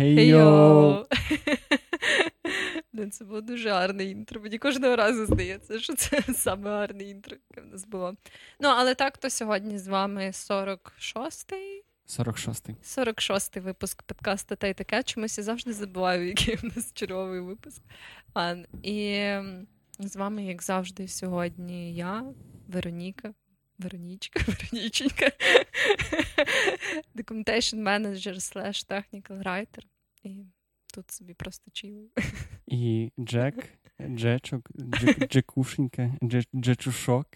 Хей-йо! Це було дуже гарне інтро. Мені кожного разу здається, що це саме гарне інтро, яке в нас було. Ну, але так, то сьогодні з вами 46-й. 46-й 46-й випуск подкасту та й таке. Чомусь я завжди забуваю, який в нас черговий випуск. І з вами, як завжди, сьогодні я, Вероніка. Веронічка, Вероніченька, Documentation Manager slash Technical Writer. І тут собі просто чилую. І Джек, Джечок, Джекушенька, Джечушок.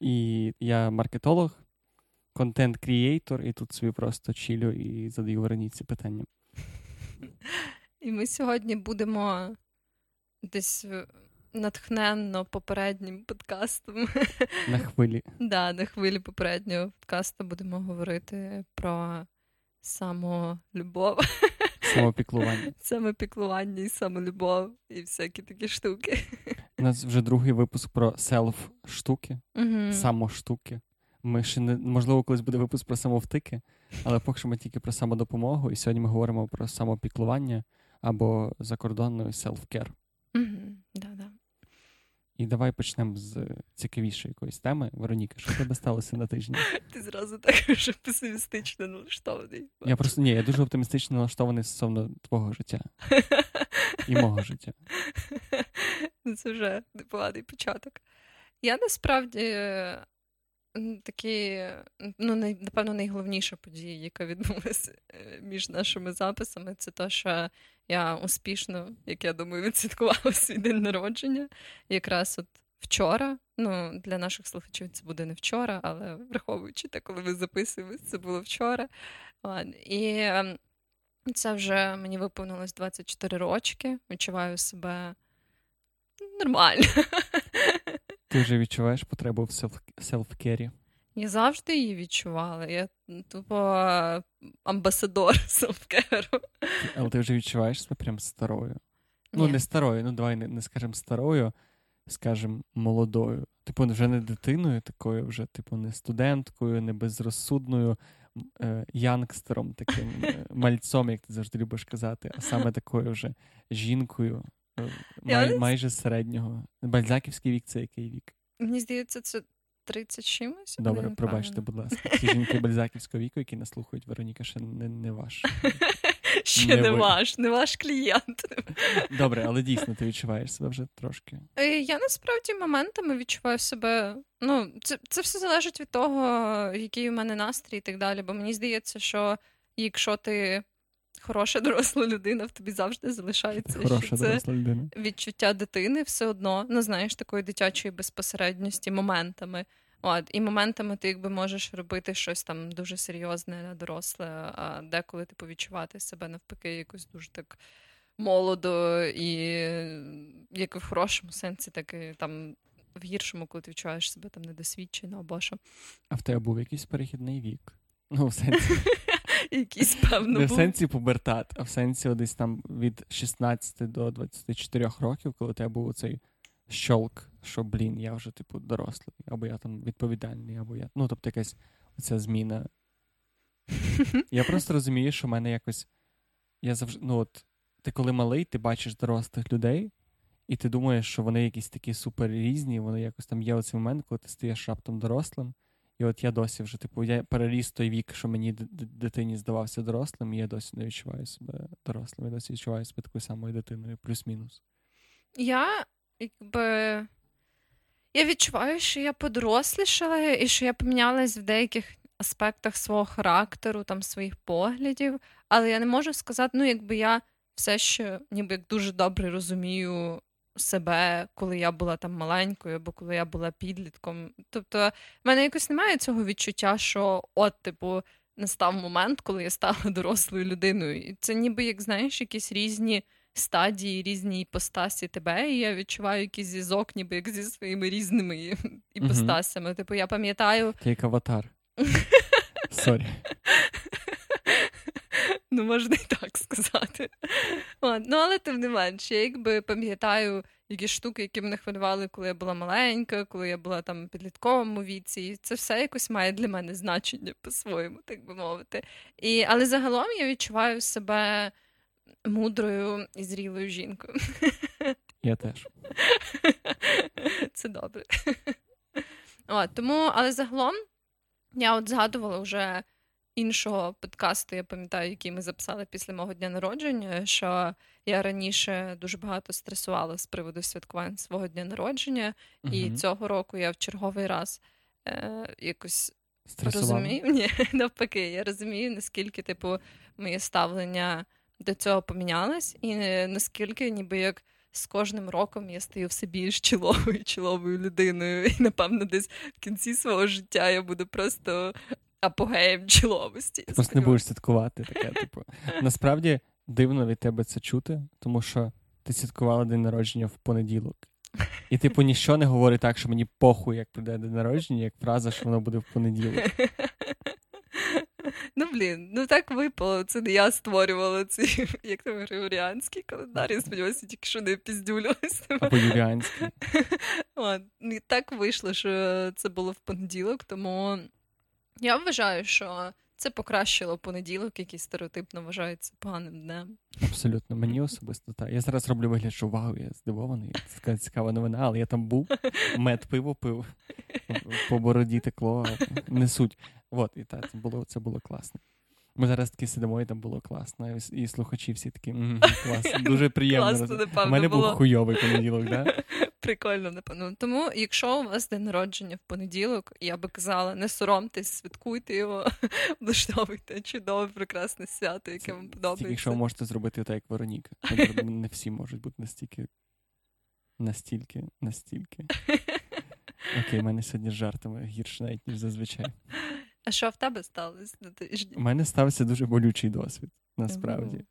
І я маркетолог, контент-крієйтор, і тут собі просто чилю і задаю Вероніці питання. І ми сьогодні будемо десь натхненно попереднім подкастом. На хвилі. Да, на хвилі попереднього подкасту будемо говорити про самолюбов. Самопіклування. Самопіклування і самолюбов, і всякі такі штуки. У нас вже другий випуск про селф-штуки, угу. самоштуки. Ми ще не можливо, колись буде випуск про самовтики, але поки що ми тільки про самодопомогу, і сьогодні ми говоримо про самопіклування або закордонною self-care. Угу. Да. І давай почнемо з цікавішої якоїсь теми. Вероніка, що тебе сталося на тижні? Ти зразу так вже песимістично налаштований. Я просто ні, я дуже оптимістично налаштований стосовно твого життя і мого життя. Ну, Це вже непоганий початок. Я насправді такі, ну, напевно, найголовніша подія, яка відбулася е, між нашими записами, це те, що я успішно, як я думаю, відсвяткувала свій день народження. Якраз от вчора. Ну, для наших слухачів це буде не вчора, але враховуючи те, коли ви записуєтесь, це було вчора. І ем, це вже мені виповнилось 24 рочки. Відчуваю себе нормально. Ти вже відчуваєш потребу в селф-кері? Я завжди її відчувала. Я тупо амбасадор self-care у. Але ти вже відчуваєш себе прям старою. Ну, не старою, ну давай не, не скажемо старою, скажемо молодою. Типу, вже не дитиною, такою, вже, типу, не студенткою, не безрозсудною е, youngster ом, таким е, мальцом, як ти завжди любиш казати, а саме такою вже жінкою, е, май, майже середнього. Бальзаківський вік це який вік? Мені здається, це 30 чимось. Добре, пробачте, будь ласка. Ці жінки бальзаківського віку, які нас слухають, Вероніка, ще не не ваш. Ще не, не ваш, не ваш клієнт. Добре, але дійсно ти відчуваєш себе вже трошки. Е, я насправді моментами відчуваю себе. Ну, це це все залежить від того, який у мене настрій і так далі. Бо мені здається, що якщо ти хороша доросла людина, в тобі завжди залишається Хороша що це людина. відчуття дитини все одно, ну знаєш, такої дитячої безпосередності моментами. От, І моментами ти якби можеш робити щось там дуже серйозне, доросле, а деколи типу відчувати себе навпаки якось дуже так молодо і як в хорошому сенсі, так і там в гіршому, коли ти відчуваєш себе там недосвідчено або що. А в тебе був якийсь перехідний вік? Ну, в сенсі. Якийсь певно. Не в сенсі пубертат, а в сенсі десь там від 16 до 24 років, коли у тебе був цей щолк, що, блін, я вже, типу, дорослий, або я там відповідальний, або я. Ну, тобто якась оця зміна. Я просто розумію, що в мене якось. Я завжди. Ну, от, ти коли малий, ти бачиш дорослих людей, і ти думаєш, що вони якісь такі супер різні, вони якось там є оцей момент, коли ти стаєш раптом дорослим. І от я досі вже, типу, я переріс той вік, що мені дитині здавався дорослим, і я досі не відчуваю себе дорослим. Я досі відчуваю себе такою самою дитиною, плюс-мінус. Я якби. Я відчуваю, що я подорослішала, і що я помінялась в деяких аспектах свого характеру, там своїх поглядів, але я не можу сказати, ну, якби я все ще ніби як дуже добре розумію себе, коли я була там маленькою, або коли я була підлітком. Тобто, в мене якось немає цього відчуття, що от, типу, настав момент, коли я стала дорослою людиною. І це ніби як знаєш, якісь різні стадії, різні іпостасі тебе, і я відчуваю якийсь зв'язок, ніби як зі своїми різними іпостасями. Типу, я пам'ятаю. Ти як аватар. Sorry. Ну, можна і так сказати. От. Ну, але тим не менше, я якби пам'ятаю якісь штуки, які мене хвилювали, коли я була маленька, коли я була там в підлітковому віці. І це все якось має для мене значення по-своєму, так би мовити. І, Але загалом я відчуваю себе мудрою і зрілою жінкою. Я теж. Це добре. От, тому, але загалом я от згадувала вже іншого подкасту, я пам'ятаю, який ми записали після мого дня народження, що я раніше дуже багато стресувала з приводу святкування свого дня народження, угу. і цього року я в черговий раз е, якось розумію. Ні, навпаки, я розумію, наскільки, типу, моє ставлення до цього помінялось, і наскільки, ніби як. З кожним роком я стаю все більш чоловою чоловою людиною, і напевно, десь в кінці свого життя я буду просто апогеєм чоловості. Ти просто не будеш святкувати. Таке, типу. Насправді дивно від тебе це чути, тому що ти святкувала день народження в понеділок. І, типу, ніщо не говорить так, що мені похуй, як прийде день народження, як фраза, що воно буде в понеділок. Ну, блін, ну так випало. Це не я створювала цей, як там григоріанський календар. Я сподіваюся, тільки що не піздюлялась. Або і так вийшло, що це було в понеділок, тому я вважаю, що це покращило понеділок, який стереотипно вважається поганим днем. Абсолютно, мені особисто так. Я зараз роблю вигляд, що вау, я здивований. Це така цікава новина, але я там був, мед пиво пив, по бороді текло, не суть. От, і так, це було це було класно. Ми зараз таки сидимо, і там було класно. І слухачі всі такі клас, дуже приємно. У мене був хуйовий понеділок, да? Прикольно, напевно. Тому, якщо у вас день народження в понеділок, я би казала, не соромтесь, святкуйте його, влаштовуйте чудове, прекрасне свято, яке вам подобається. Якщо ви можете зробити так, як Вероніка. Не всі можуть бути настільки, настільки, настільки. Окей, в мене сьогодні жартами гірше навіть, ніж зазвичай. А що в тебе сталося на тижні? У мене стався дуже болючий досвід, насправді.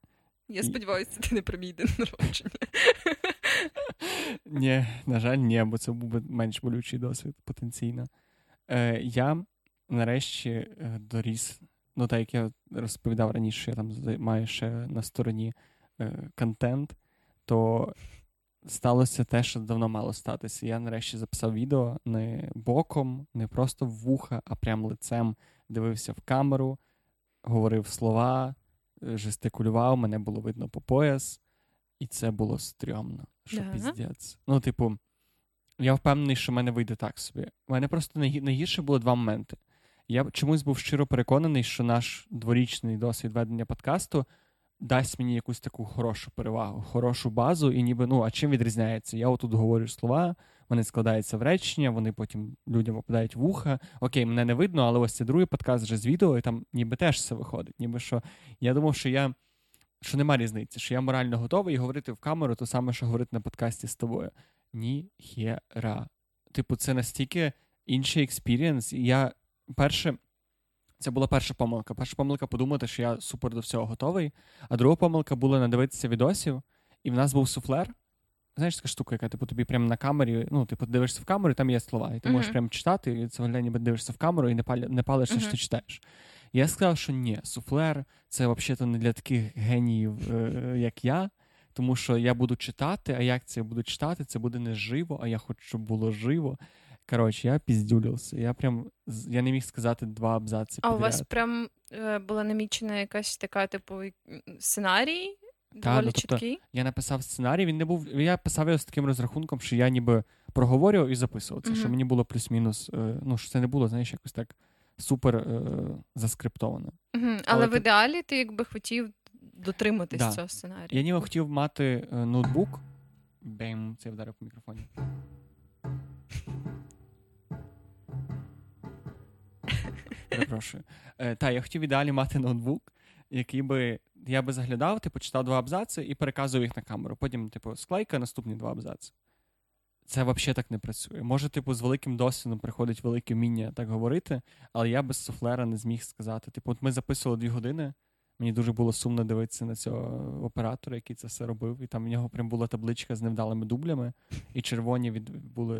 Я сподіваюся, ти не про мій день народження. Ні, на жаль, ні, бо це був би менш болючий досвід потенційно. Е, Я нарешті е, доріс. Ну, так як я розповідав раніше, я там маю ще на стороні е, контент, то сталося те, що давно мало статися. Я нарешті записав відео не боком, не просто в вуха, а прям лицем дивився в камеру, говорив слова, е, жестикулював, мене було видно по пояс, і це було стрьомно. Що yeah. піздець. Ну, типу, я впевнений, що в мене вийде так собі. У мене просто найгірше було два моменти. Я чомусь був щиро переконаний, що наш дворічний досвід ведення подкасту дасть мені якусь таку хорошу перевагу, хорошу базу, і ніби ну, а чим відрізняється? Я отут говорю слова, вони складаються в речення, вони потім людям попадають в вуха. Окей, мене не видно, але ось це другий подкаст вже з відео, і там ніби теж все виходить. Ніби що я думав, що я. Що нема різниці, що я морально готовий і говорити в камеру то саме, що говорити на подкасті з тобою. Ні хера. Типу, це настільки інший experience. Я перше, це була перша помилка. Перша помилка подумати, що я супер до всього готовий. А друга помилка була надивитися відосів, і в нас був суфлер. Знаєш, така штука, яка типу тобі прямо на камері, ну, типу, дивишся в камеру, і там є слова. І ти uh-huh. можеш прямо читати, і це виглядає, ніби дивишся в камеру і не палі, не палиш, uh-huh. що ти читаєш. Я сказав, що ні, суфлер це взагалі не для таких геніїв, е, як я. Тому що я буду читати, а як це я буду читати, це буде не живо, а я хочу, щоб було живо. Коротше, я піздюлився. Я прям я не міг сказати два абзаци. А підряд. у вас прям е, була намічена якась така, типу, сценарій? Та, доволі ну, тобто? Я написав сценарій, він не був. Я писав його з таким розрахунком, що я ніби проговорював і записував це, uh що мені було плюс-мінус. Е, ну, що це не було, знаєш, якось так супер е, заскриптовано. uh Але, Але в ти... ідеалі ти якби хотів дотриматись да. цього сценарію. Я ніби хотів мати е, ноутбук. Бем, це вдарив по мікрофоні. Перепрошую. Е, Та, я хотів в ідеалі мати ноутбук, який би я би заглядав, типу, читав два абзаци і переказував їх на камеру. Потім, типу, склейка, наступні два абзаци. Це взагалі так не працює. Може, типу, з великим досвідом приходить велике вміння так говорити, але я без суфлера не зміг сказати. Типу, от ми записували дві години. Мені дуже було сумно дивитися на цього оператора, який це все робив. І там в нього прям була табличка з невдалими дублями, і червоні від були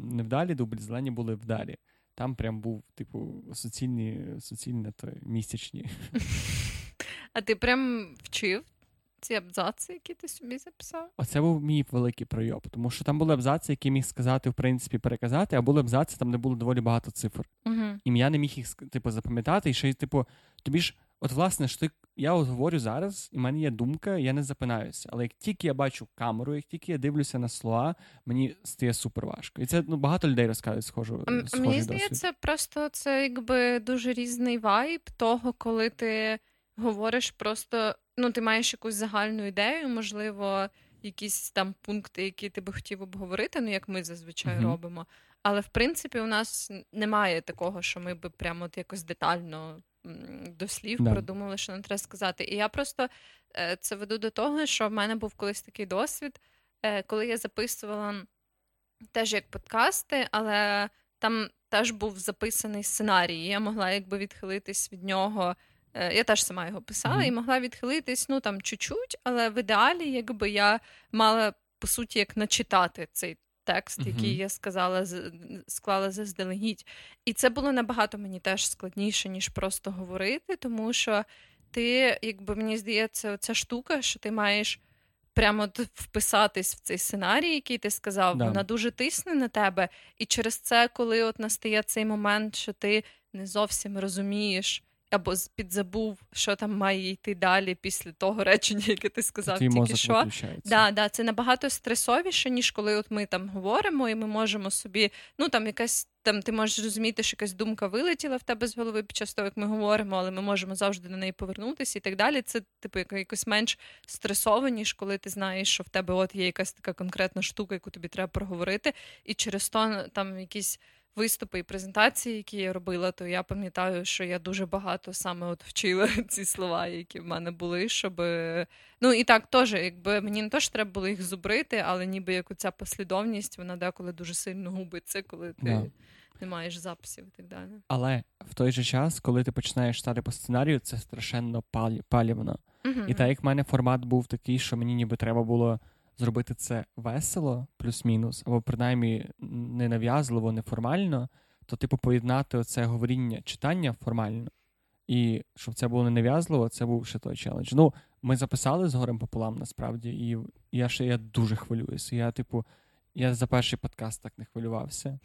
невдалі дублі, зелені були вдалі. Там прям був, типу, суцільні, суцільні то місячні. А ти прям вчив ці абзаци, які ти собі записав? Оце був мій великий пройоб, тому що там були абзаци, які міг сказати, в принципі, переказати, а були абзаци, там де було доволі багато цифр. Угу. І я не міг їх типу, запам'ятати. І ще й, типу, тобі ж, от власне, що ти, я от говорю зараз, і в мене є думка, я не запинаюся. Але як тільки я бачу камеру, як тільки я дивлюся на слова, мені стає супер важко. І це ну, багато людей розказують схожу. А схожий Мені здається, просто це якби дуже різний вайб того, коли ти говориш просто, ну, ти маєш якусь загальну ідею, можливо, якісь там пункти, які ти би хотів обговорити, ну як ми зазвичай Мгм. робимо. Але в принципі у нас немає такого, що ми би прямо от якось детально м, до слів Да. продумали, що нам треба сказати. І я просто е, це веду до того, що в мене був колись такий досвід, е, коли я записувала теж як подкасти, але там теж був записаний сценарій. і Я могла якби відхилитись від нього. Е, Я теж сама його писала Мгм. і могла відхилитись, ну там чуть-чуть, але в ідеалі, якби я мала по суті як начитати цей текст, який я сказала, склала заздалегідь. І це було набагато мені теж складніше, ніж просто говорити, тому що ти, якби мені здається, ця штука, що ти маєш прямо вписатись в цей сценарій, який ти сказав, Да. вона дуже тисне на тебе. І через це, коли от настає цей момент, що ти не зовсім розумієш. Або підзабув, що там має йти далі після того речення, яке ти сказав Твій тільки що. Да, да, це набагато стресовіше, ніж коли от ми там говоримо, і ми можемо собі, ну там якась там ти можеш розуміти, що якась думка вилетіла в тебе з голови під час того, як ми говоримо, але ми можемо завжди до неї повернутися і так далі. Це типу якось менш стресово, ніж коли ти знаєш, що в тебе от є якась така конкретна штука, яку тобі треба проговорити, і через то там якісь. Виступи і презентації, які я робила, то я пам'ятаю, що я дуже багато саме от вчила ці слова, які в мене були, щоб Ну і так теж, якби мені не то що треба було їх зубрити, але ніби як оця послідовність, вона деколи дуже сильно губиться, коли ти Да. не маєш записів і так далі. Але в той же час, коли ти починаєш читати по сценарію, це страшенно палі- палівно. Угу. І так як в мене формат був такий, що мені ніби треба було зробити це весело, плюс-мінус, або принаймні ненав'язливо, неформально, то, типу, поєднати оце говоріння, читання формально. І щоб це було ненав'язливо, це був ще той челендж. Ну, ми записали з горем пополам насправді, і я ще я дуже хвилююся. Я, типу, я за перший подкаст так не хвилювався.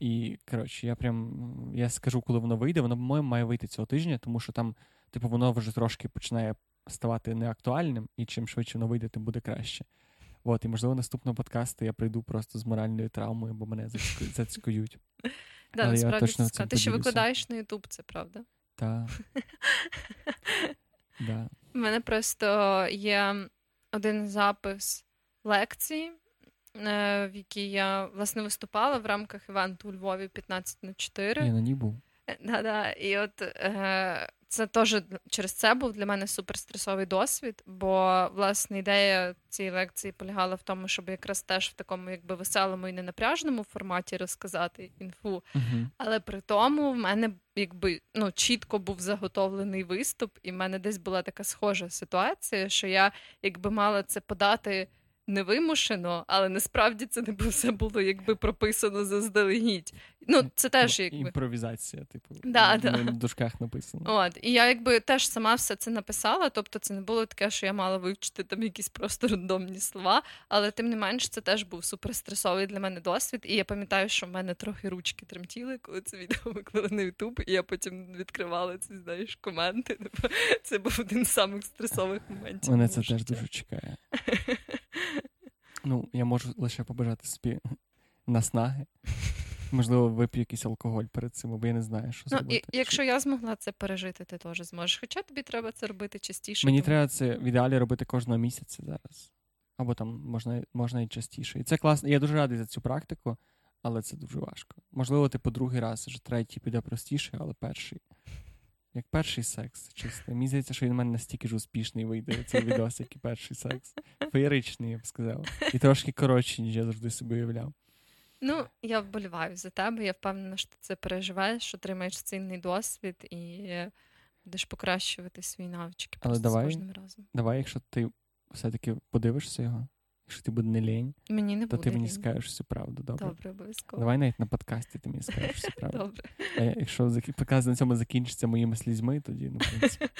І, коротше, я прям я скажу, коли воно вийде. Воно, по-моєму, має вийти цього тижня, тому що там, типу, воно вже трошки починає ставати неактуальним, і чим швидше воно вийде, тим буде краще. От, і можливо, наступного подкасту я прийду просто з моральною травмою, бо мене зацьку- зацькують. Да, насправді цим. Ти ще викладаєш на Ютуб, це правда. Та. Да. У мене просто є один запис лекції, е, в якій я власне виступала в рамках івенту у Львові 15 на 4. Я на ній був. Да-да. І от е, це теж через це був для мене суперстресовий досвід, бо власне ідея цієї лекції полягала в тому, щоб якраз теж в такому якби веселому і ненапряжному форматі розказати інфу. Угу. Але при тому в мене якби ну чітко був заготовлений виступ, і в мене десь була така схожа ситуація, що я якби мала це подати. Невимушено, але насправді це не все було якби прописано заздалегідь. Ну, це теж якби. Імпровізація, типу, Да, в да. дужках написано. От, і я якби теж сама все це написала. Тобто, це не було таке, що я мала вивчити там якісь просто рандомні слова. Але тим не менш, це теж був суперстресовий для мене досвід. І я пам'ятаю, що в мене трохи ручки тремтіли, коли це відео виклали на Ютуб, і я потім відкривала ці, знаєш, коменти. Типу, Це був один з самих стресових моментів. Мене це теж дуже чекає. Ну, я можу лише побажати собі наснаги. Можливо, вип'ю якийсь алкоголь перед цим, бо я не знаю, що Ну, зробити. і, якщо я змогла це пережити, ти теж зможеш. Хоча тобі треба це робити частіше. Мені тому- треба це в ідеалі робити кожного місяця зараз. Або там можна, можна і частіше. І це класно. Я дуже радий за цю практику, але це дуже важко. Можливо, типу другий раз, вже третій піде простіше, але перший. Як перший секс, чисто. Мені здається, що він в мене настільки ж успішний вийде цей відос, як і перший секс. Феєричний, я б сказав. І трошки коротший, ніж я завжди собі уявляв. Ну, я вболіваю за тебе. Я впевнена, що ти це переживаєш, що отримаєш цінний досвід і будеш покращувати свої навички Але давай. з кожним разом. Давай, якщо ти все-таки подивишся його, якщо ти буде не лінь, Мені не то буде. ти мені лінь. скажеш всю правду. Добре. Добре, обов'язково. Давай навіть на подкасті ти мені скажеш всю правду. Добре. А якщо подкаст на цьому закінчиться моїми слізьми, тоді ну, в принципі.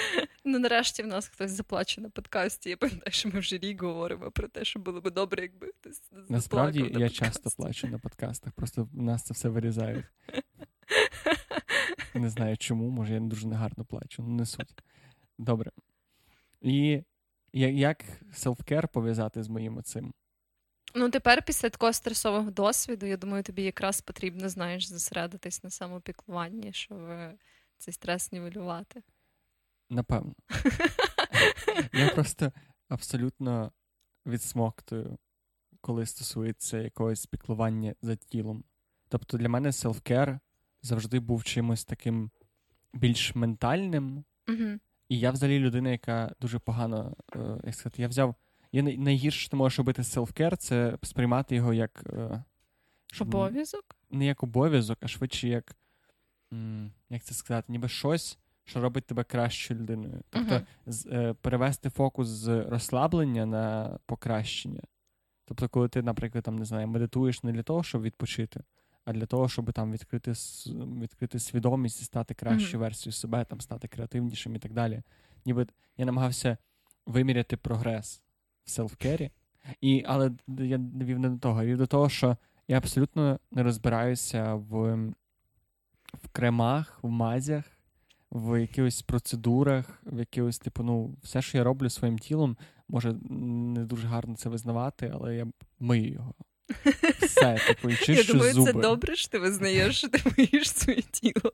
Ну, нарешті в нас хтось заплаче на подкасті. Я пам'ятаю, що ми вже рік говоримо про те, що було б добре, якби хтось заплакав Насправді на я подкасті. часто плачу на подкастах, просто в нас це все вирізають. Не знаю чому, може я не дуже негарно плачу, ну не суть. Добре. І як селфкер пов'язати з моїм оцим? Ну, тепер після такого стресового досвіду, я думаю, тобі якраз потрібно, знаєш, зосередитись на самопіклуванні, щоб е, цей стрес нівелювати. Напевно. Я просто абсолютно відсмоктую, коли стосується якогось піклування за тілом. Тобто для мене селфкер завжди був чимось таким більш ментальним. Угу. І я взагалі людина, яка дуже погано, е, як сказати, я взяв. Я найгірше, що ти можеш робити з селфкер, це сприймати його як. е, Обов'язок? не як обов'язок, а швидше як. Як це сказати, ніби щось, що робить тебе кращою людиною. Тобто Мгм. з, е, перевести фокус з розслаблення на покращення. Тобто, коли ти, наприклад, там, не знаю, медитуєш не для того, щоб відпочити, а для того, щоб там відкрити, відкрити свідомість і стати кращою Мгм. версією себе, там, стати креативнішим і так далі. Ніби я намагався виміряти прогрес в селфкері. І, але я вів не до того, я вів до того, що я абсолютно не розбираюся в, в кремах, в мазях, в якихось процедурах, в якихось, типу, ну, все, що я роблю своїм тілом, може не дуже гарно це визнавати, але я мию його. Все, типу, і Я думаю, зуби. це добре, що ти визнаєш, що ти миєш своє тіло.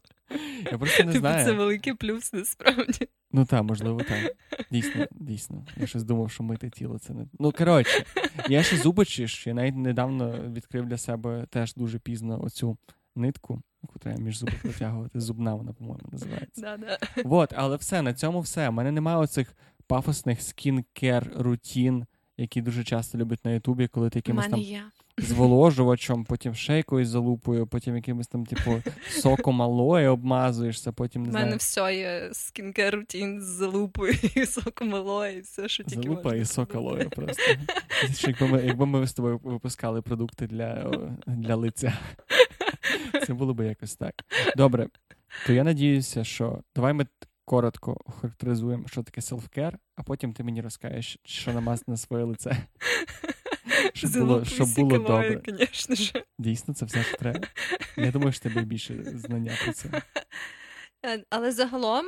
Я просто не типу, знаю. це великий плюс насправді. Ну так, можливо, так. Дійсно, дійсно. Я щось думав, що мити тіло це не. Ну, коротше, я ще зуби чищу. Я навіть недавно відкрив для себе теж дуже пізно оцю нитку, яку треба між зуби протягувати. Зубна вона, по-моєму, називається. Да-да. Вот, але все, на цьому все. У мене немає оцих пафосних скін-кер рутін, які дуже часто люблять на Ютубі, коли ти якимось там є. Зволожувачем, потім ще якоюсь залупою, потім якимось там, типу, соком алоє обмазуєшся, потім не У мене знаю. все є скінкер рутін з залупою і соком алоє, і все, що тільки Залупа можна і сок алою просто. Якби ми, якби ми з тобою випускали продукти для, для лиця, це було би якось так. Добре, то я надіюся, що давай ми коротко охарактеризуємо, що таке селфкер, а потім ти мені розкажеш, що намазати на своє лице. Щоб було, щоб було добре. Звісно ж. Дійсно, це все, що треба. Я думаю, що тебе більше знання про це. Е, Але загалом,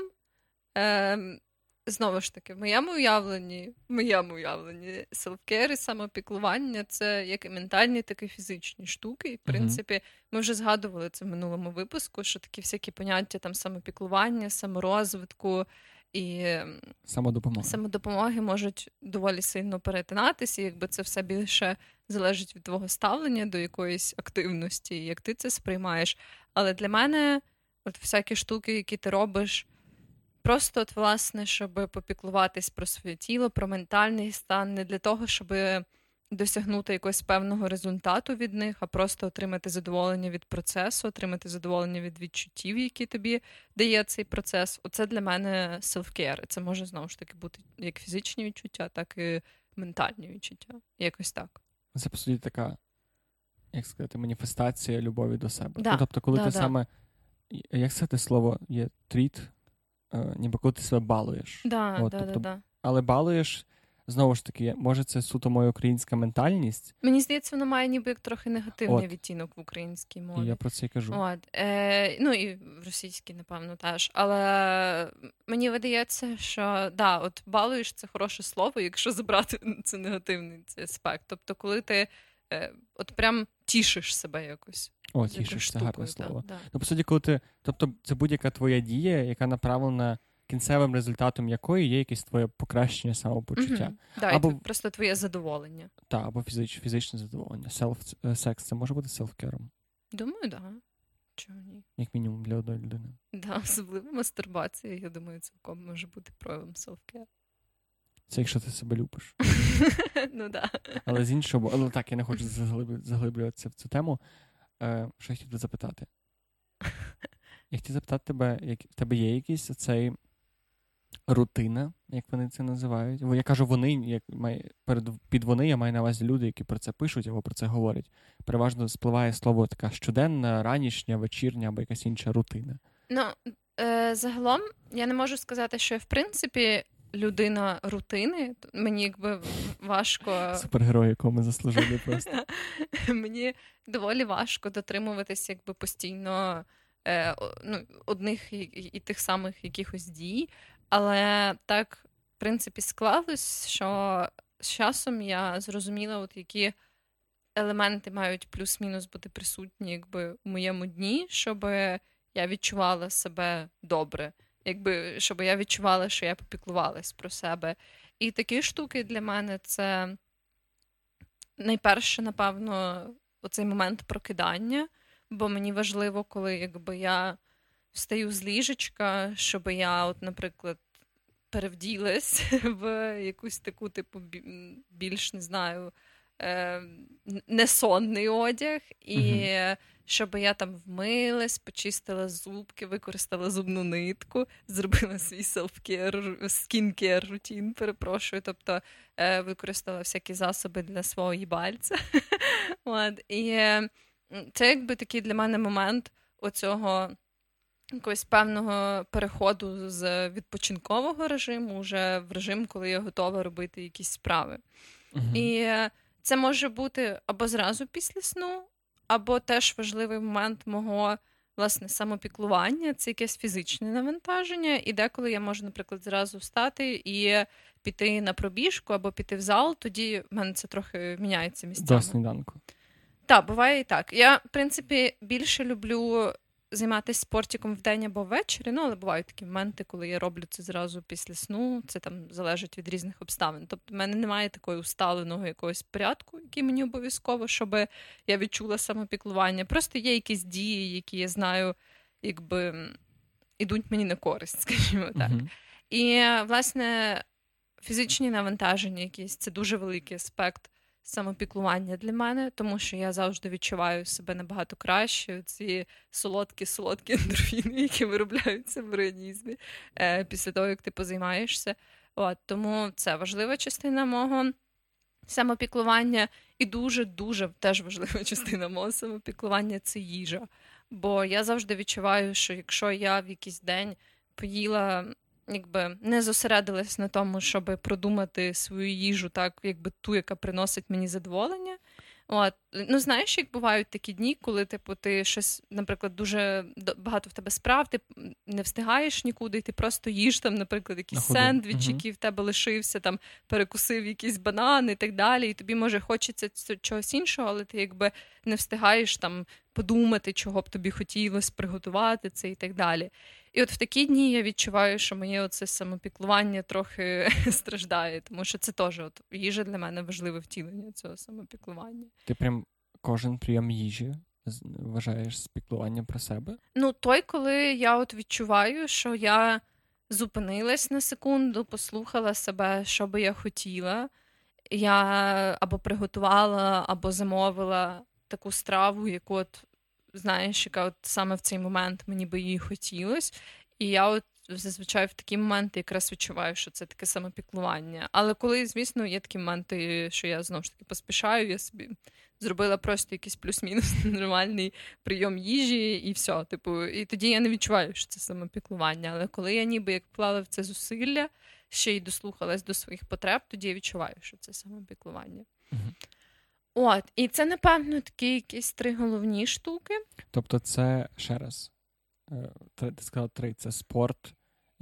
ем, знову ж таки, в моєму уявленні, в моєму уявленні, селфкер і самопіклування це як і ментальні, так і фізичні штуки. І, в принципі, ми вже згадували це в минулому випуску, що такі всякі поняття там самопіклування, саморозвитку і самодопомоги самодопомоги можуть доволі сильно перетинатися, якби це все більше залежить від твого ставлення до якоїсь активності, як ти це сприймаєш. Але для мене, от всякі штуки, які ти робиш, просто от, власне, щоб попіклуватись про своє тіло, про ментальний стан, не для того, щоб досягнути якогось певного результату від них, а просто отримати задоволення від процесу, отримати задоволення від відчуттів, які тобі дає цей процес. Оце для мене селфкер. Це може знову ж таки бути як фізичні відчуття, так і ментальні відчуття. Якось так. Це по суті така, як сказати, маніфестація любові до себе. Да, Ну, тобто, коли да, ти да. саме. Як це слово є тріт, е, ніби коли ти себе балуєш. Да, От, да, тобто, да, да. Але балуєш, знову ж таки, може, це суто моя українська ментальність, Мені здається, воно має ніби як трохи негативний От. відтінок в українській і мові. я про це й кажу. От, е, ну і в російській, напевно, теж. Але мені видається, що да, от балуєш це хороше слово, якщо забрати це негативний цей аспект. Тобто, коли ти е, от прям тішиш себе якось. О, тішиш, це гарне штукою, да, да. Ну, по суті, коли ти. Тобто, це будь-яка твоя дія, яка направлена кінцевим результатом якої є якесь твоє покращення самопочуття. Мгм. Да, Або- просто твоє задоволення. Та, або фізич, фізичне задоволення. Е, секс це може бути селфкером, Думаю, да. Чому ні? як мінімум для одної людини. Да, особливо мастурбація, я думаю, цілком може бути проявом селфкер. Це якщо ти себе любиш. ну да. Але з іншого, але так, я не хочу заглиб- заглиблюватися в цю тему. Е, що я хотів тебе запитати? Я хотів запитати тебе, як в тебе є якийсь оцей рутина, як вони це називають. Бо Я кажу, вони, як має, перед, під вони я маю на увазі люди, які про це пишуть або про це говорять. Переважно спливає слово така щоденна, ранішня, вечірня або якась інша рутина. Ну, е, загалом, я не можу сказати, що я в принципі людина рутини. Мені якби важко. Супергерой, якого ми заслужили просто. Мені доволі важко дотримуватися якби постійно е, ну, одних і, і тих самих якихось дій. Але так, в принципі, склалось, що з часом я зрозуміла, от які елементи мають плюс-мінус бути присутні якби, в моєму дні, щоб я відчувала себе добре, якби щоб я відчувала, що я попіклувалась про себе. І такі штуки для мене це найперше, напевно, оцей момент прокидання, бо мені важливо, коли якби я встаю з ліжечка, щоб я, от, наприклад, перевділась в якусь таку, типу, більш не знаю, е, несонний одяг, і щоб я там вмилась, почистила зубки, використала зубну нитку, зробила свій селфкер, скінкер рутін, перепрошую, тобто е, використала всякі засоби для свого їбальця. От, І це якби такий для мене момент оцього якогось певного переходу з відпочинкового режиму вже в режим, коли я готова робити якісь справи. uh І це може бути або зразу після сну, або теж важливий момент мого власне самопіклування, це якесь фізичне навантаження. І деколи я можу, наприклад, зразу встати і піти на пробіжку або піти в зал, тоді в мене це трохи міняється місцями. До сніданку. Так, буває і так. Я, в принципі, більше люблю займатися спортиком вдень або ввечері, ну але бувають такі моменти, коли я роблю це зразу після сну. Це там залежить від різних обставин. Тобто, в мене немає такої усталеного якогось порядку, який мені обов'язково, щоб я відчула самопіклування. Просто є якісь дії, які я знаю, якби ідуть мені на користь, скажімо так. Uh-huh. І власне фізичні навантаження, якісь це дуже великий аспект самопіклування для мене, тому що я завжди відчуваю себе набагато краще. Ці солодкі, солодкі ендорфіни, які виробляються в організмі е, після того, як ти позаймаєшся. От, Тому це важлива частина мого самопіклування, і дуже-дуже теж важлива частина мого самопіклування це їжа. Бо я завжди відчуваю, що якщо я в якийсь день поїла якби не зосередилась на тому, щоб продумати свою їжу, так якби ту, яка приносить мені задоволення. От, ну знаєш, як бувають такі дні, коли типу ти щось, наприклад, дуже багато в тебе справ, ти не встигаєш нікуди, і ти просто їш там, наприклад, якийсь сендвіч, угу. який в тебе лишився, там перекусив якісь банани і так далі. І тобі може хочеться чогось іншого, але ти якби не встигаєш там подумати, чого б тобі хотілося приготувати це і так далі. І от в такі дні я відчуваю, що моє оце самопіклування трохи страждає, тому що це теж от їжа для мене важливе втілення цього самопіклування. Ти прям кожен прийом їжі вважаєш спіклуванням про себе? Ну, той, коли я от відчуваю, що я зупинилась на секунду, послухала себе, що би я хотіла. Я або приготувала, або замовила таку страву, яку от знаєш, яка от саме в цей момент мені би її хотілося. І я от зазвичай в такі моменти якраз відчуваю, що це таке самопіклування. Але коли, звісно, є такі моменти, що я знову ж таки поспішаю, я собі зробила просто якийсь плюс-мінус нормальний прийом їжі, і все. Типу, і тоді я не відчуваю, що це самопіклування. Але коли я ніби як вклала в це зусилля, ще й дослухалась до своїх потреб, тоді я відчуваю, що це самопіклування. От, і це, напевно, такі якісь три головні штуки. Тобто, це ще раз, е, ти сказала три: це спорт,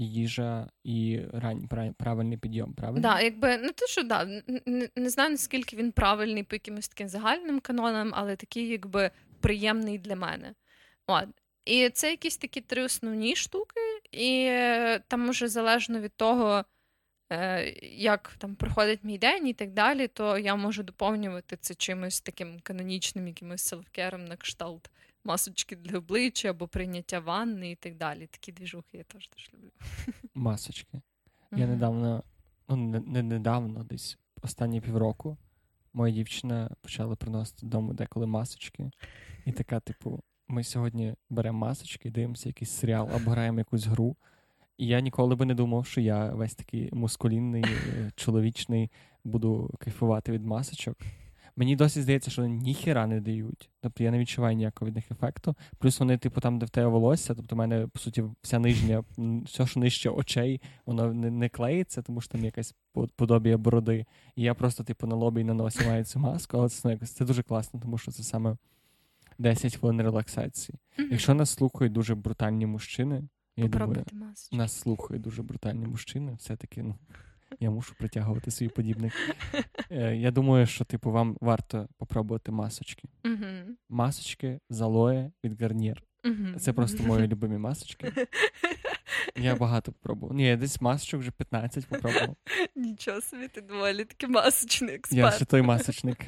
їжа і рань, правильний підйом, правильно? Да, якби не те, що да, не, не знаю, наскільки він правильний по якимось таким загальним канонам, але такий, якби приємний для мене. От. І це якісь такі три основні штуки, і е, там уже залежно від того. Е, як там проходить мій день і так далі, то я можу доповнювати це чимось таким канонічним, якимось селфкером на кшталт масочки для обличчя або прийняття ванни і так далі. Такі двіжухи я теж теж люблю. Масочки. Я недавно, ну не недавно, десь останні півроку, моя дівчина почала приносити додому деколи масочки. І така, типу, ми сьогодні беремо масочки, дивимося якийсь серіал або граємо якусь гру. І я ніколи би не думав, що я весь такий мускулінний, е, чоловічний, буду кайфувати від масочок. Мені досі здається, що вони ніхіра не дають. Тобто я не відчуваю ніякого від них ефекту. Плюс вони, типу, там, де в тебе волосся, тобто в мене, по суті, вся нижня, все, що нижче очей, воно не, не клеїться, тому що там якась подобія бороди. І я просто, типу, на лобі і на носі маю цю маску, але це, ну, якось, це дуже класно, тому що це саме 10 хвилин релаксації. Мгм. Якщо нас слухають дуже брутальні мужчини, я думаю, масочку. нас слухають дуже брутальні мужчини, все-таки ну, я мушу притягувати свій подібних. Е, я думаю, що типу вам варто попробувати масочки. Масочки з алоє від Гарнір. Це просто мої любимі масочки. Я багато попробував. Ні, я десь масочок вже 15 попробував. Нічого собі, ти доволі таки масочний Я експерт. ще той масочник.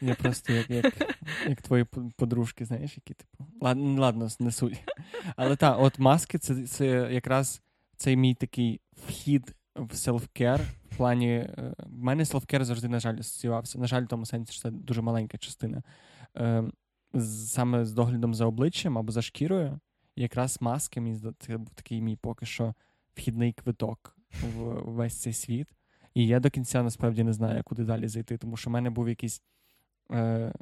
Я просто як, як, як твої подружки, знаєш, які типу. Ладно, ладно, не суть. Але так, от маски це, це якраз цей мій такий вхід в селфкер. В плані, е, в мене селфкер завжди, на жаль, асоціювався. На жаль, в тому сенсі, що це дуже маленька частина. Е, саме з доглядом за обличчям або за шкірою. І якраз маски, мені це був такий мій поки що вхідний квиток в весь цей світ. І я до кінця насправді не знаю, куди далі зайти, тому що в мене був якийсь, е,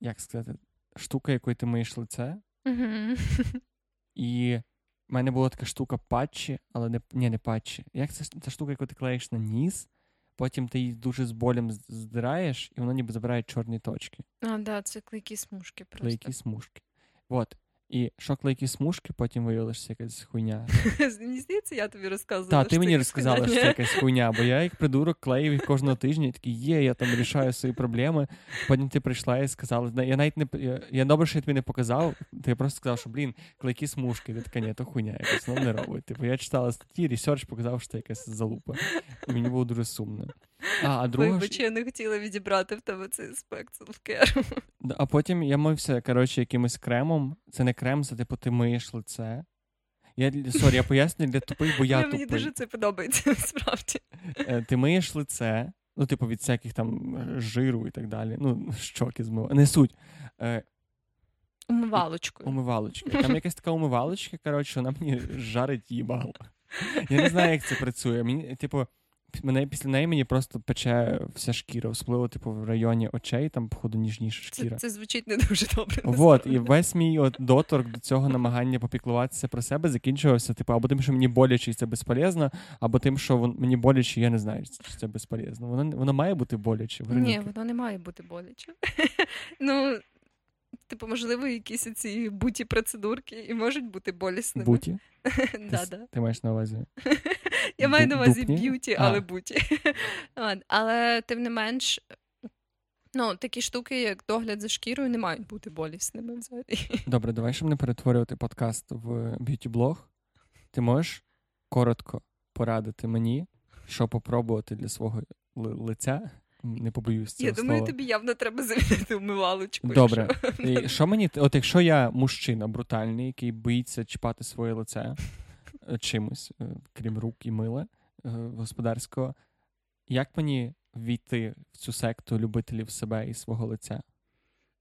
як сказати, штука, якою ти миєш лице, Мгм. і в мене була така штука патчі, але не, ні, не патчі. Як це ця штука, яку ти клеїш на ніс, потім ти її дуже з болем здираєш, і воно ніби забирає чорні точки, А, да, це клейкі смужки просто. клейкі смужки. От. І що клейкі смужки, потім виявилася якась хуйня. Мені здається, я тобі розказувала. Так, ти мені розказала, що це якась хуйня, бо я як придурок клеїв їх кожного тижня, і такий є, я там рішаю свої проблеми. Потім ти прийшла і сказала, «Зна- я навіть не я, я добре, що я тобі не показав. Ти просто сказав, що блін, клейкі смужки. Ти така, ні, то хуйня, якось воно не робить. Типу, я читала статті, research показав, що це якась залупа. І мені було дуже сумно. А, а друга Вибач, я не хотіла відібрати в тебе цей аспект self-care у. Да, а потім я мився, коротше, якимось кремом. Це не крем, це типу ти миєш лице. Я sorry, я пояснюю для тупих, бо я Мені тупий. дуже це подобається, насправді. Е, ти миєш лице, ну, типу, від всяких там е, жиру і так далі. Ну, щоки змива. Не суть. Е, Умивалочкою. Там якась така умивалочка, коротше, вона мені жарить їбало. Я не знаю, як це працює. Мені, типу, мене після неї мені просто пече вся шкіра, особливо, типу, в районі очей, там, походу, ніжніша шкіра. це звучить не дуже добре. Вот, і весь мій от доторк до цього намагання попіклуватися про себе закінчувався, типу, або тим, що мені боляче і це безполезно, або тим, що вон, мені боляче, я не знаю, чи це безполезно. Воно, воно має бути боляче. Ні, воно не має бути боляче. ну, типу, можливо, якісь ці буті процедурки і можуть бути болісними. Буті. Ти маєш на увазі. Я маю на увазі beauty, але booty. Але тим не менш, ну, такі штуки, як догляд за шкірою, не мають бути болісними взагалі. Добре, давай, щоб не перетворювати подкаст в beauty-блог. Ти можеш коротко порадити мені, що попробувати для свого лиця. Не побоюсь цього Я думаю, слова. тобі явно треба замінити умивалочку. Добре. якщо- І що мені, от якщо я мужчина брутальний, який боїться чіпати своє лице чимось, е, крім рук і мила е, господарського, як мені війти в цю секту любителів себе і свого лиця?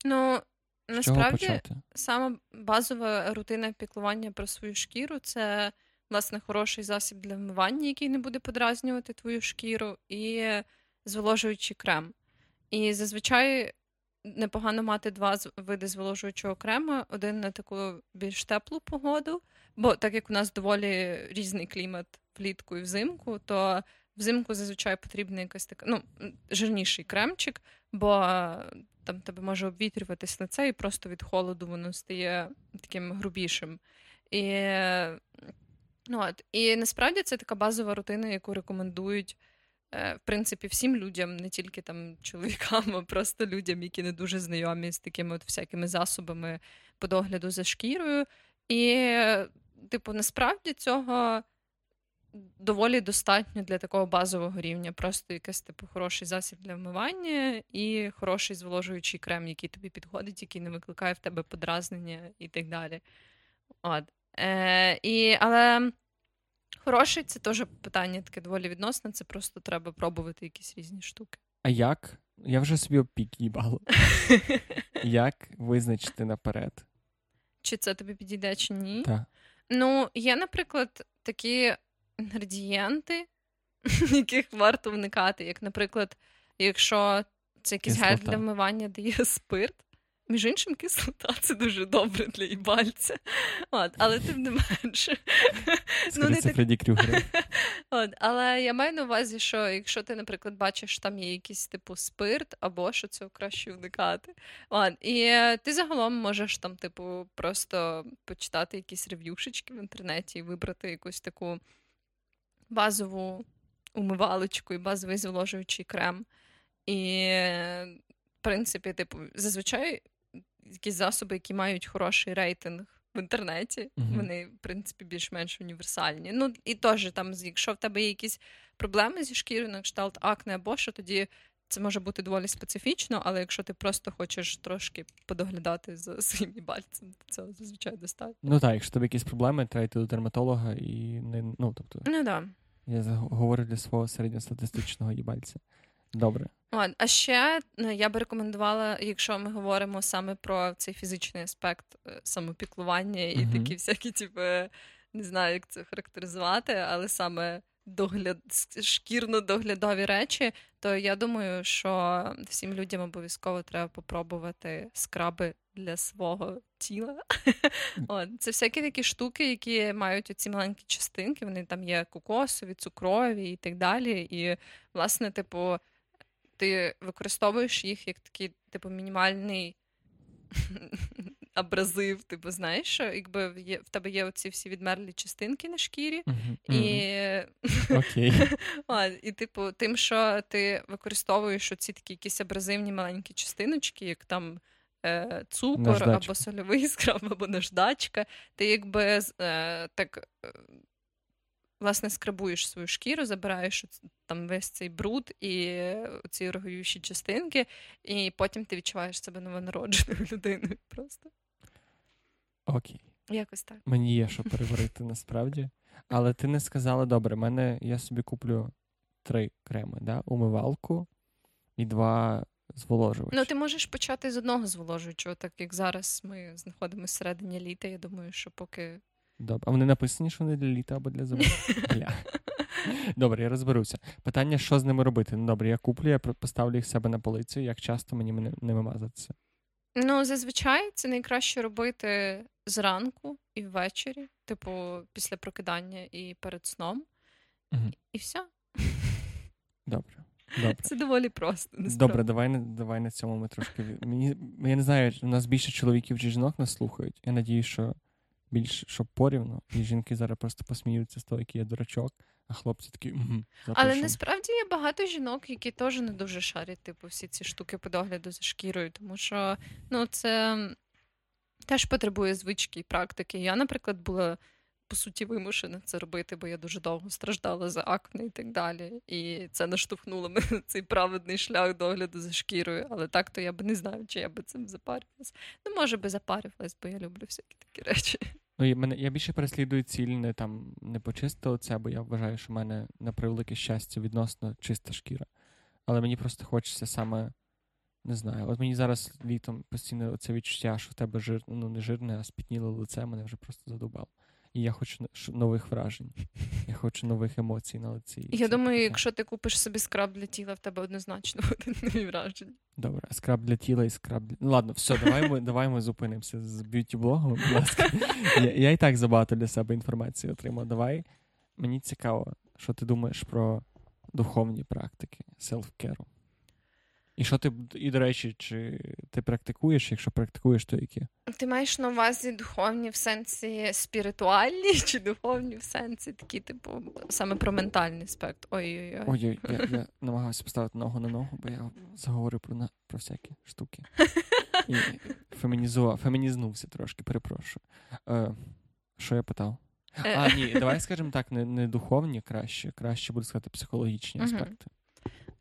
Ну, З чого насправді, почати? сама базова рутина піклування про свою шкіру це власне хороший засіб для вмивання, який не буде подразнювати твою шкіру, і зволожуючий крем. І зазвичай непогано мати два види зволожуючого крему: один на таку більш теплу погоду, бо так як у нас доволі різний клімат влітку і взимку, то взимку зазвичай потрібен якийсь так, ну, жирніший кремчик, бо е, там тебе може обвітрюватись лице, і просто від холоду воно стає таким грубішим. І, ну, от, і насправді це така базова рутина, яку рекомендують. е, В принципі, всім людям, не тільки там чоловікам, а просто людям, які не дуже знайомі з такими от всякими засобами по догляду за шкірою. І, типу, насправді цього доволі достатньо для такого базового рівня. Просто якийсь типу хороший засіб для вмивання і хороший зволожуючий крем, який тобі підходить, який не викликає в тебе подразнення і так далі. От. Е, і, але хороший це теж питання таке доволі відносне. Це просто треба пробувати якісь різні штуки. А як? Я вже собі опік їбало. Як визначити наперед? Чи це тобі підійде, чи ні? Та. Ну, є, наприклад, такі інгредієнти, яких варто вникати. Як, наприклад, якщо це якийсь гель для вмивання, де є спирт. Між іншим, кислота це дуже добре для їбальця. От, але тим не менше. Ну, не так От, але я маю на увазі, що якщо ти, наприклад, бачиш, що там є якийсь типу спирт, або що цього краще уникати. От, і е, ти загалом можеш там, типу, просто почитати якісь рев'юшечки в інтернеті і вибрати якусь таку базову умивалочку і базовий зволожуючий крем. І, е, в принципі, типу, зазвичай якісь засоби, які мають хороший рейтинг в інтернеті, Мгм. вони, в принципі, більш-менш універсальні. Ну, і теж там, якщо в тебе є якісь проблеми зі шкірою, на кшталт акне або що, тоді це може бути доволі специфічно, але якщо ти просто хочеш трошки подоглядати за своїм їбальцем, то цього зазвичай достатньо. Ну так, якщо тебе якісь проблеми, треба йти до дерматолога і не. Ну, тобто, Ну да. я говорю для свого середньостатистичного їбальця. Добре. От, а ще е, я би рекомендувала, якщо ми говоримо саме про цей фізичний аспект е, самопіклування і Мгм. такі всякі, типу, не знаю, як це характеризувати, але саме догляд шкірно-доглядові речі, то я думаю, що всім людям обов'язково треба попробувати скраби для свого тіла. От, це всякі такі штуки, які мають оці маленькі частинки. Вони там є кокосові, цукрові і так далі. І, власне, типу, ти використовуєш їх як такий, типу, мінімальний абразив. Типу, знаєш, що якби є, в тебе є оці всі відмерлі частинки на шкірі. І. А, і, типу, тим, що ти використовуєш оці такі якісь абразивні маленькі частиночки, як там е, цукор Наждачка. або сольовий скраб, або наждачка, ти якби е, так. Е, Власне, скрабуєш свою шкіру, забираєш там весь цей бруд і ці рогуючі частинки, і потім ти відчуваєш себе новонародженою людиною. Просто Окей. якось так. Мені є що переварити насправді. Але ти не сказала, добре, мене я собі куплю три креми, да? умивалку і два зволожувачі. Ну, ти можеш почати з одного зволожуючого, так як зараз ми знаходимося всередині літа. Я думаю, що поки Добре. А вони написані, що вони для літа або для зими? Бля. Добре, я розберуся. Питання, що з ними робити? Ну добре, я куплю, я поставлю їх себе на полицю, як часто мені не, не вимазатися. Ну, зазвичай це найкраще робити зранку і ввечері, типу після прокидання і перед сном. Мгм. І все. Добре. Добре. Це доволі просто. насправді. Добре, давай, давай на цьому ми трошки. Мені, я не знаю, у нас більше чоловіків чи жінок нас слухають. Я надію, що більше, щоб порівну, і жінки зараз просто посміються з того, який я дурачок, а хлопці такі. Угу, Але насправді є багато жінок, які теж не дуже шарять, типу, всі ці штуки по догляду за шкірою, тому що ну, це теж потребує звички і практики. Я, наприклад, була по суті вимушена це робити, бо я дуже довго страждала за акне і так далі. І це наштовхнуло мене на цей праведний шлях догляду за шкірою. Але так то я би не знаю, чи я би цим запарювалась. Ну, може би запарювалась, бо я люблю всякі такі речі. Ну, і мене, я більше переслідую ціль не там не почистити оце, бо я вважаю, що в мене на превелике щастя відносно чиста шкіра. Але мені просто хочеться саме, не знаю, от мені зараз літом постійно це відчуття, що в тебе жир, ну не жирне, а спітніле лице мене вже просто задубало. І я хочу нових вражень. Я хочу нових емоцій на лиці. Я думаю, таке. якщо ти купиш собі скраб для тіла, в тебе однозначно буде нові враження. Добре, скраб для тіла і скраб для. Ну ладно, все, давай ми, давай ми зупинимося з б'юті-блогом, будь ласка. Я, я і так забагато для себе інформації отримав. Давай. Мені цікаво, що ти думаєш про духовні практики селф-керу. І що ти, і до речі, чи ти практикуєш? Якщо практикуєш, то які? Ти маєш на увазі духовні в сенсі спіритуальні чи духовні в сенсі такі, типу, саме про ментальний аспект? Ой-ой-ой. Ой-ой, я, я намагався поставити ногу на ногу, бо я заговорив про, на, про всякі штуки. І фемінізував, фемінізнувся трошки, перепрошую. Е, що я питав? Е. А, ні, давай скажемо так, не, не духовні краще, краще буду сказати психологічні аспекти.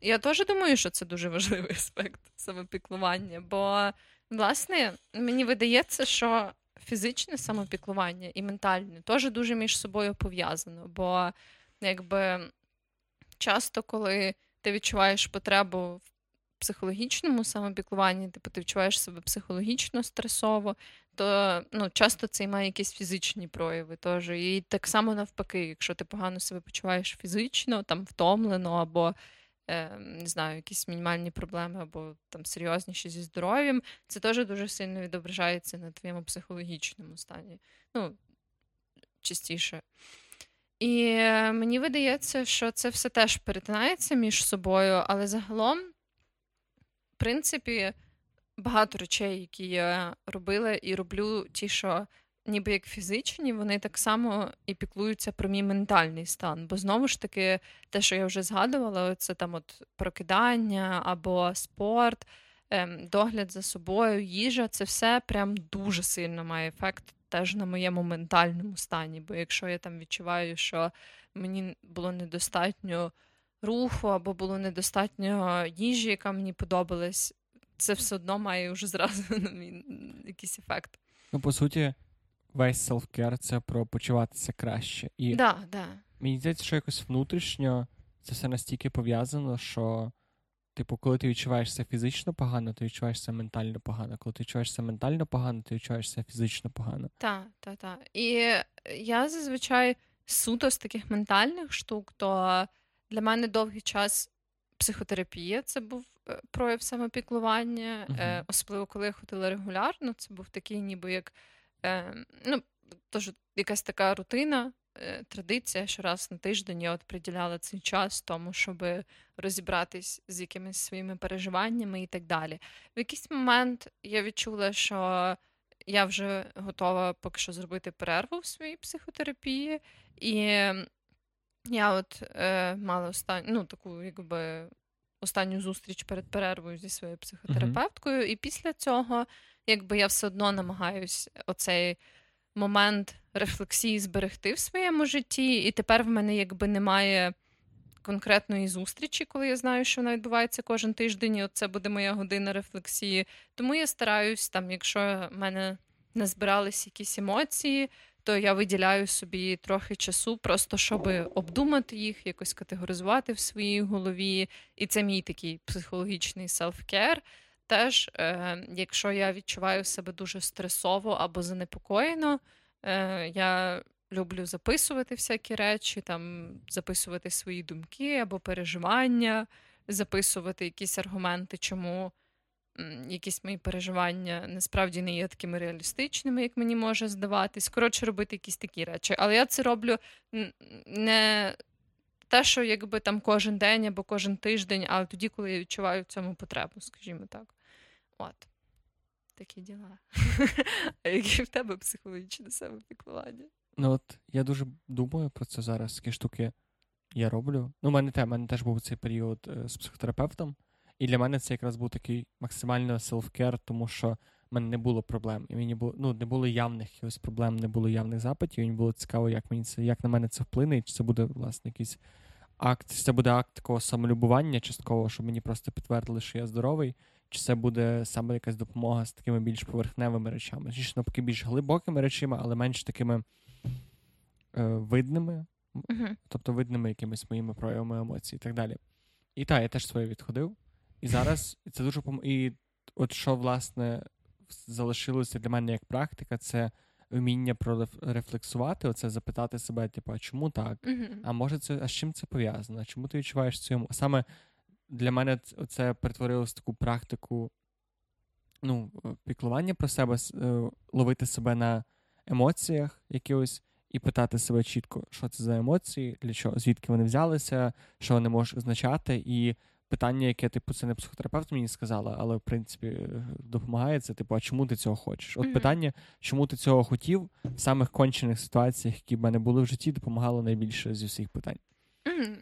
Я теж думаю, що це дуже важливий аспект самопіклування, бо, власне, мені видається, що фізичне самопіклування і ментальне теж дуже між собою пов'язано. Бо, якби часто, коли ти відчуваєш потребу в психологічному самопіклуванні, типу ти відчуваєш себе психологічно стресово, то ну, часто це має якісь фізичні прояви теж. І так само навпаки, якщо ти погано себе почуваєш фізично, там втомлено, або не знаю, якісь мінімальні проблеми, або там серйозніші зі здоров'ям, це теж дуже сильно відображається на твоєму психологічному стані. Ну, частіше. І мені видається, що це все теж перетинається між собою, але загалом, в принципі, багато речей, які я робила і роблю, ті, що ніби як фізичні, вони так само і піклуються про мій ментальний стан. Бо знову ж таки, те, що я вже згадувала, це там от прокидання або спорт, ем, догляд за собою, їжа це все прям дуже сильно має ефект теж на моєму ментальному стані. Бо якщо я там відчуваю, що мені було недостатньо руху або було недостатньо їжі, яка мені подобалась, це все одно має вже зразу якийсь ефект. Ну, по суті, весь self-care — це про почуватися краще. І да, да. мені здається, що якось внутрішньо це все настільки пов'язано, що Типу, коли ти відчуваєшся фізично погано, ти відчуваєшся ментально погано. Коли ти відчуваєшся ментально погано, ти відчуваєшся фізично погано. Так, так, так. І я зазвичай суто з таких ментальних штук, то для мене довгий час психотерапія це був е, прояв самопіклування, uh-huh. особливо коли я ходила регулярно, це був такий, ніби як ну, тож якась така рутина. Е, традиція, що раз на тиждень я от приділяла цей час тому, щоб розібратись з якимись своїми переживаннями і так далі. В якийсь момент я відчула, що я вже готова поки що зробити перерву в своїй психотерапії, і я от е, мала останню, ну, таку, якби. Останню зустріч перед перервою зі своєю психотерапевткою, uh-huh. і після цього, якби я все одно намагаюсь оцей момент рефлексії зберегти в своєму житті, і тепер в мене якби немає конкретної зустрічі, коли я знаю, що вона відбувається кожен тиждень, і це буде моя година рефлексії. Тому я стараюсь, там, якщо в мене не збирались якісь емоції, то я виділяю собі трохи часу, просто щоб обдумати їх, якось категоризувати в своїй голові. І це мій такий психологічний селф-кер. Теж, е, якщо я відчуваю себе дуже стресово або занепокоєно, е, я люблю записувати всякі речі, там записувати свої думки або переживання, записувати якісь аргументи, чому якісь мої переживання насправді не є такими реалістичними, як мені може здаватись. Коротше, робити якісь такі речі. Але я це роблю не те, що якби там кожен день або кожен тиждень, але тоді, коли я відчуваю в цьому потребу, скажімо так. От. Такі діла. А які в тебе психологічне самопіклування? Ну от я дуже думаю про це зараз, які штуки я роблю. Ну, у мене те, мене теж був цей період е, з психотерапевтом, і для мене це якраз був такий максимально селф-кер, тому що в мене не було проблем. І мені було ну, не було явних якихось проблем, не було явних запитів. І мені було цікаво, як мені це, як на мене це вплине, і чи це буде, власне, якийсь акт, чи це буде акт такого самолюбування частково, щоб мені просто підтвердили, що я здоровий чи це буде саме якась допомога з такими більш поверхневими речами, чи навпаки більш глибокими речами, але менш такими е, видними, uh-huh. тобто видними якимись моїми проявами емоцій і так далі. І так, я теж своє відходив. І зараз це дуже пом... І от що, власне, залишилося для мене як практика, це вміння прорефлексувати, оце запитати себе, типу, а чому так? Uh-huh. А може, це а з чим це пов'язано? Чому ти відчуваєш цю саме для мене це перетворилось в таку практику ну, піклування про себе, е, ловити себе на емоціях якихось і питати себе чітко, що це за емоції, для чого, звідки вони взялися, що вони можуть означати. І питання, яке, типу, це не психотерапевт мені сказала, але в принципі допомагає це, типу, а чому ти цього хочеш? От питання, чому ти цього хотів в самих кончених ситуаціях, які в мене були в житті, допомагало найбільше зі всіх питань.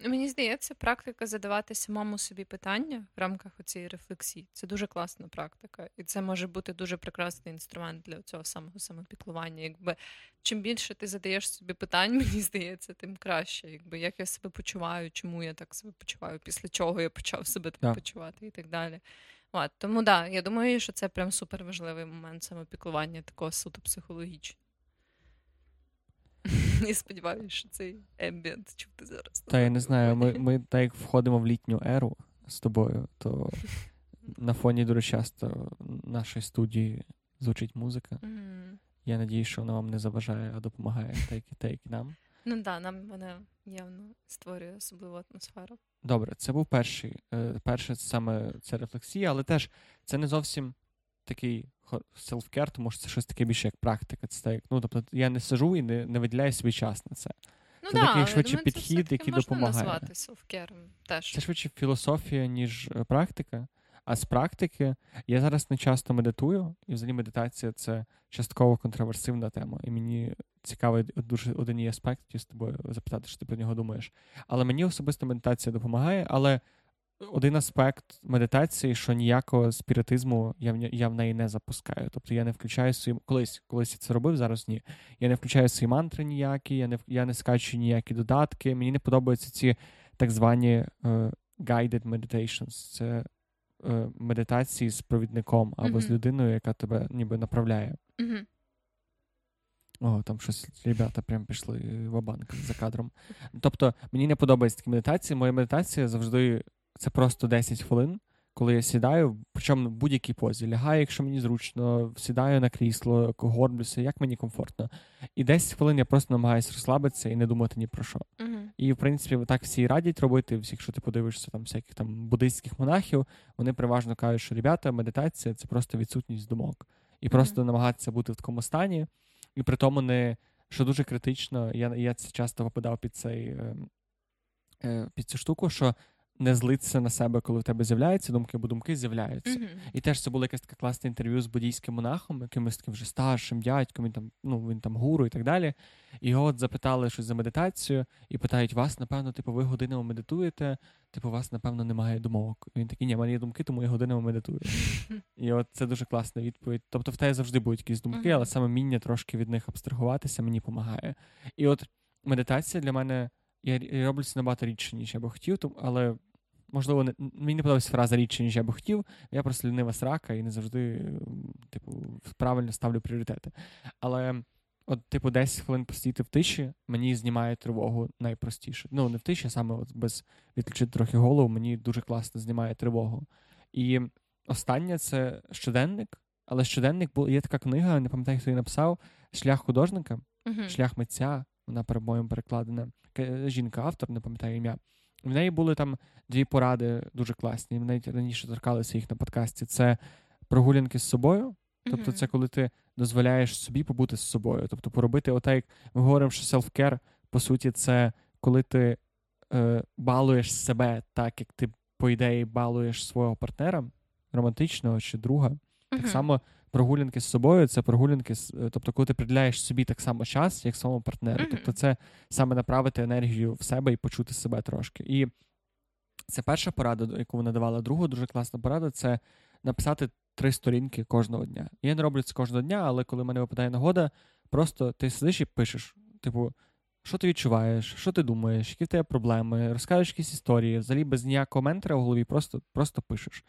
Мені здається, практика задавати самому собі питання в рамках цієї рефлексії це дуже класна практика, і це може бути дуже прекрасний інструмент для цього самого самопіклування. Якби чим більше ти задаєш собі питань, мені здається, тим краще. Якби як я себе почуваю, чому я так себе почуваю, після чого я почав себе так yeah. почувати і так далі. От, Тому да, я думаю, що це прям супер важливий момент самопіклування такого суто психологічного. І сподіваюся, що цей ембієнт чути зараз. Та я не знаю, ми ми так як входимо в літню еру з тобою, то На фоні дуже часто нашої студії звучить музика. Я надію, що вона вам не заважає, а допомагає, так і нам. Ну так, да, нам вона явно створює особливу атмосферу. Добре, це був перший. Е, перше саме це рефлексія, але теж це не зовсім такий self-care, тому що це щось таке більше як практика. Це так, ну, тобто я не сижу і не, не виділяю свій час на це. Ну Це да, такий швидше це підхід, все-таки який можна допомагає. назвати селфкером теж. Це швидше філософія, ніж е, практика. А з практики я зараз не часто медитую, і взагалі медитація це частково контроверсивна тема. І мені цікавий дуже один її аспект хотів з тобою запитати, що ти про нього думаєш. Але мені особисто медитація допомагає. Але один аспект медитації, що ніякого спіритизму я в, я в неї не запускаю. Тобто я не включаю свої колись, колись я це робив, зараз ні. Я не включаю свої мантри ніякі, я не я не скачую ніякі додатки. Мені не подобаються ці так звані е, guided meditations. Це е, медитації з провідником або з людиною, яка тебе ніби направляє. Мгм. О, там щось ребята прям пішли в банк за кадром. Тобто, мені не подобаються такі медитації. Моя медитація завжди це просто 10 хвилин, коли я сідаю, причому в будь-якій позі. Лягаю, якщо мені зручно, сідаю на крісло, горблюся, як мені комфортно. І 10 хвилин я просто намагаюся розслабитися і не думати ні про що. Мгм. І, в принципі, так всі радять робити. Якщо ти подивишся там всяких там буддийських монахів, вони переважно кажуть, що ребята, медитація це просто відсутність думок. І просто намагатися бути в такому стані, і при тому не що дуже критично, я, я це часто попадав під цей е, е, під цю штуку, що не злитися на себе, коли в тебе з'являються думки, бо думки з'являються. Мгм. І теж це було якесь таке класне інтерв'ю з буддійським монахом, якимось таким вже старшим дядьком, він там, ну, він там гуру і так далі. І його от запитали щось за медитацію, і питають: вас, напевно, типу, ви годинами медитуєте, типу, у вас, напевно, немає думок. І він такий, ні, в мене є думки, тому я годинами медитую. І от це дуже класна відповідь. Тобто, в тебе завжди будуть якісь думки, але саме вміння трошки від них абстрагуватися мені допомагає. І от медитація для мене, я роблю це набагато рідше, ніж я би хотів, але. Можливо, не, мені не подобається фраза рідше, ніж я би хотів. Я просто лінива срака і не завжди, типу, правильно ставлю пріоритети. Але, от, типу, 10 хвилин посидіти в тиші мені знімає тривогу найпростіше. Ну, не в тиші, а саме от без відключити трохи голову, мені дуже класно знімає тривогу. І останнє це щоденник. Але щоденник був є така книга, не пам'ятаю, хто її написав Шлях художника, Мгм. шлях митця. Вона по-моєму перекладена. Жінка-автор, не пам'ятаю ім'я. В неї були там дві поради дуже класні. Ми навіть раніше торкалися їх на подкасті. Це прогулянки з собою. Тобто, це коли ти дозволяєш собі побути з собою. Тобто, поробити отак, як ми говоримо, що self-care, по суті, це коли ти е, балуєш себе так, як ти, по ідеї, балуєш свого партнера, романтичного чи друга. Так само прогулянки з собою це прогулянки, е, тобто, коли ти приділяєш собі так само час, як своєму партнеру. Мгм. Тобто, це саме направити енергію в себе і почути себе трошки. І це перша порада, яку вона давала. Друга дуже класна порада це написати три сторінки кожного дня. Я не роблю це кожного дня, але коли в мене випадає нагода, просто ти сидиш і пишеш, типу. Що ти відчуваєш, що ти думаєш, які в тебе проблеми, розкажеш якісь історії, взагалі без ніякого ментора в голові, просто, просто пишеш.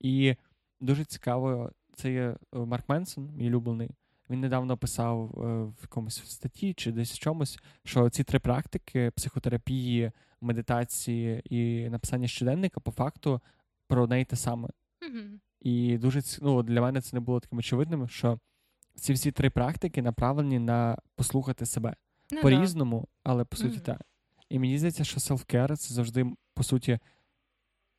І дуже цікаво, це є е, Марк Менсон, мій улюблений. Він недавно писав е, в якомусь статті чи десь в чомусь, що ці три практики психотерапії, медитації і написання щоденника по факту про неї те саме. І дуже ну, для мене це не було таким очевидним, що ці всі три практики направлені на послухати себе Ну по-різному, але по суті так. І мені здається, що self-care — це завжди, по суті,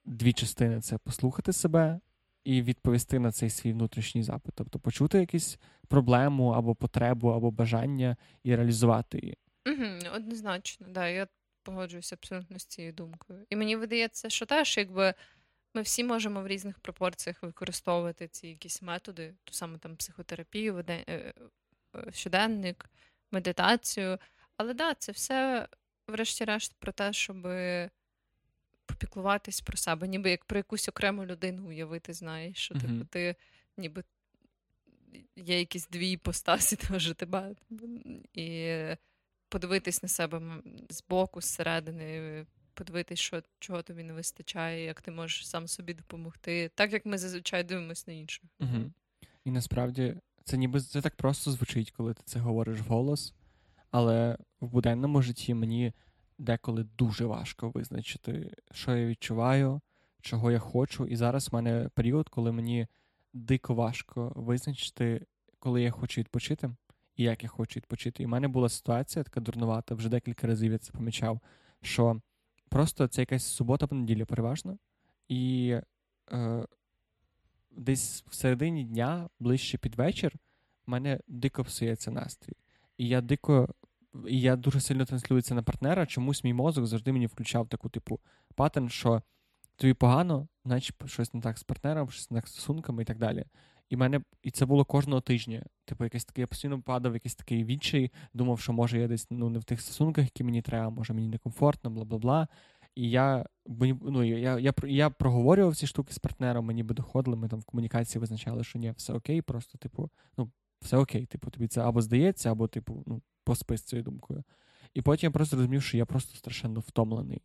дві частини: це послухати себе і відповісти на цей свій внутрішній запит. Тобто почути якусь проблему або потребу, або бажання і реалізувати її. Мгм, Однозначно, да, я погоджуюся абсолютно з цією думкою. І мені видається, що теж, якби ми всі можемо в різних пропорціях використовувати ці якісь методи, ту саме там психотерапію, е, е, щоденник, медитацію. Але да, це все, врешті-решт, про те, щоб попіклуватись про себе, ніби як про якусь окрему людину уявити, знаєш, що типу Мгм. ти ніби є якісь дві іпостасі теж тебе. І подивитись на себе м, збоку, зсередини, подивитись, що, чого тобі не вистачає, як ти можеш сам собі допомогти, так як ми зазвичай дивимося на інших. Угу. І насправді це ніби це так просто звучить, коли ти це говориш вголос, але в буденному житті мені деколи дуже важко визначити, що я відчуваю, чого я хочу. І зараз в мене період, коли мені дико важко визначити, коли я хочу відпочити і як я хочу відпочити. І в мене була ситуація така дурнувата, вже декілька разів я це помічав, що просто це якась субота понеділя переважно, і е, десь в середині дня, ближче під вечір, в мене дико псується настрій. І я дико. І я дуже сильно транслюю на партнера. Чомусь мій мозок завжди мені включав таку, типу, паттерн, що тобі погано, значить щось не так з партнером, щось не так з стосунками і так далі. І мене, і це було кожного тижня. Типу, якесь таке, я постійно падав, якийсь такий відчай, думав, що може я десь ну, не в тих стосунках, які мені треба, може мені некомфортно, бла бла бла. І я ну, я, я, я проговорював ці штуки з партнером, мені би доходили, ми там в комунікації визначали, що ні, все окей, просто, типу, ну, все окей, типу, тобі це або здається, або, типу, ну, поспи з цією думкою. І потім я просто розумів, що я просто страшенно втомлений.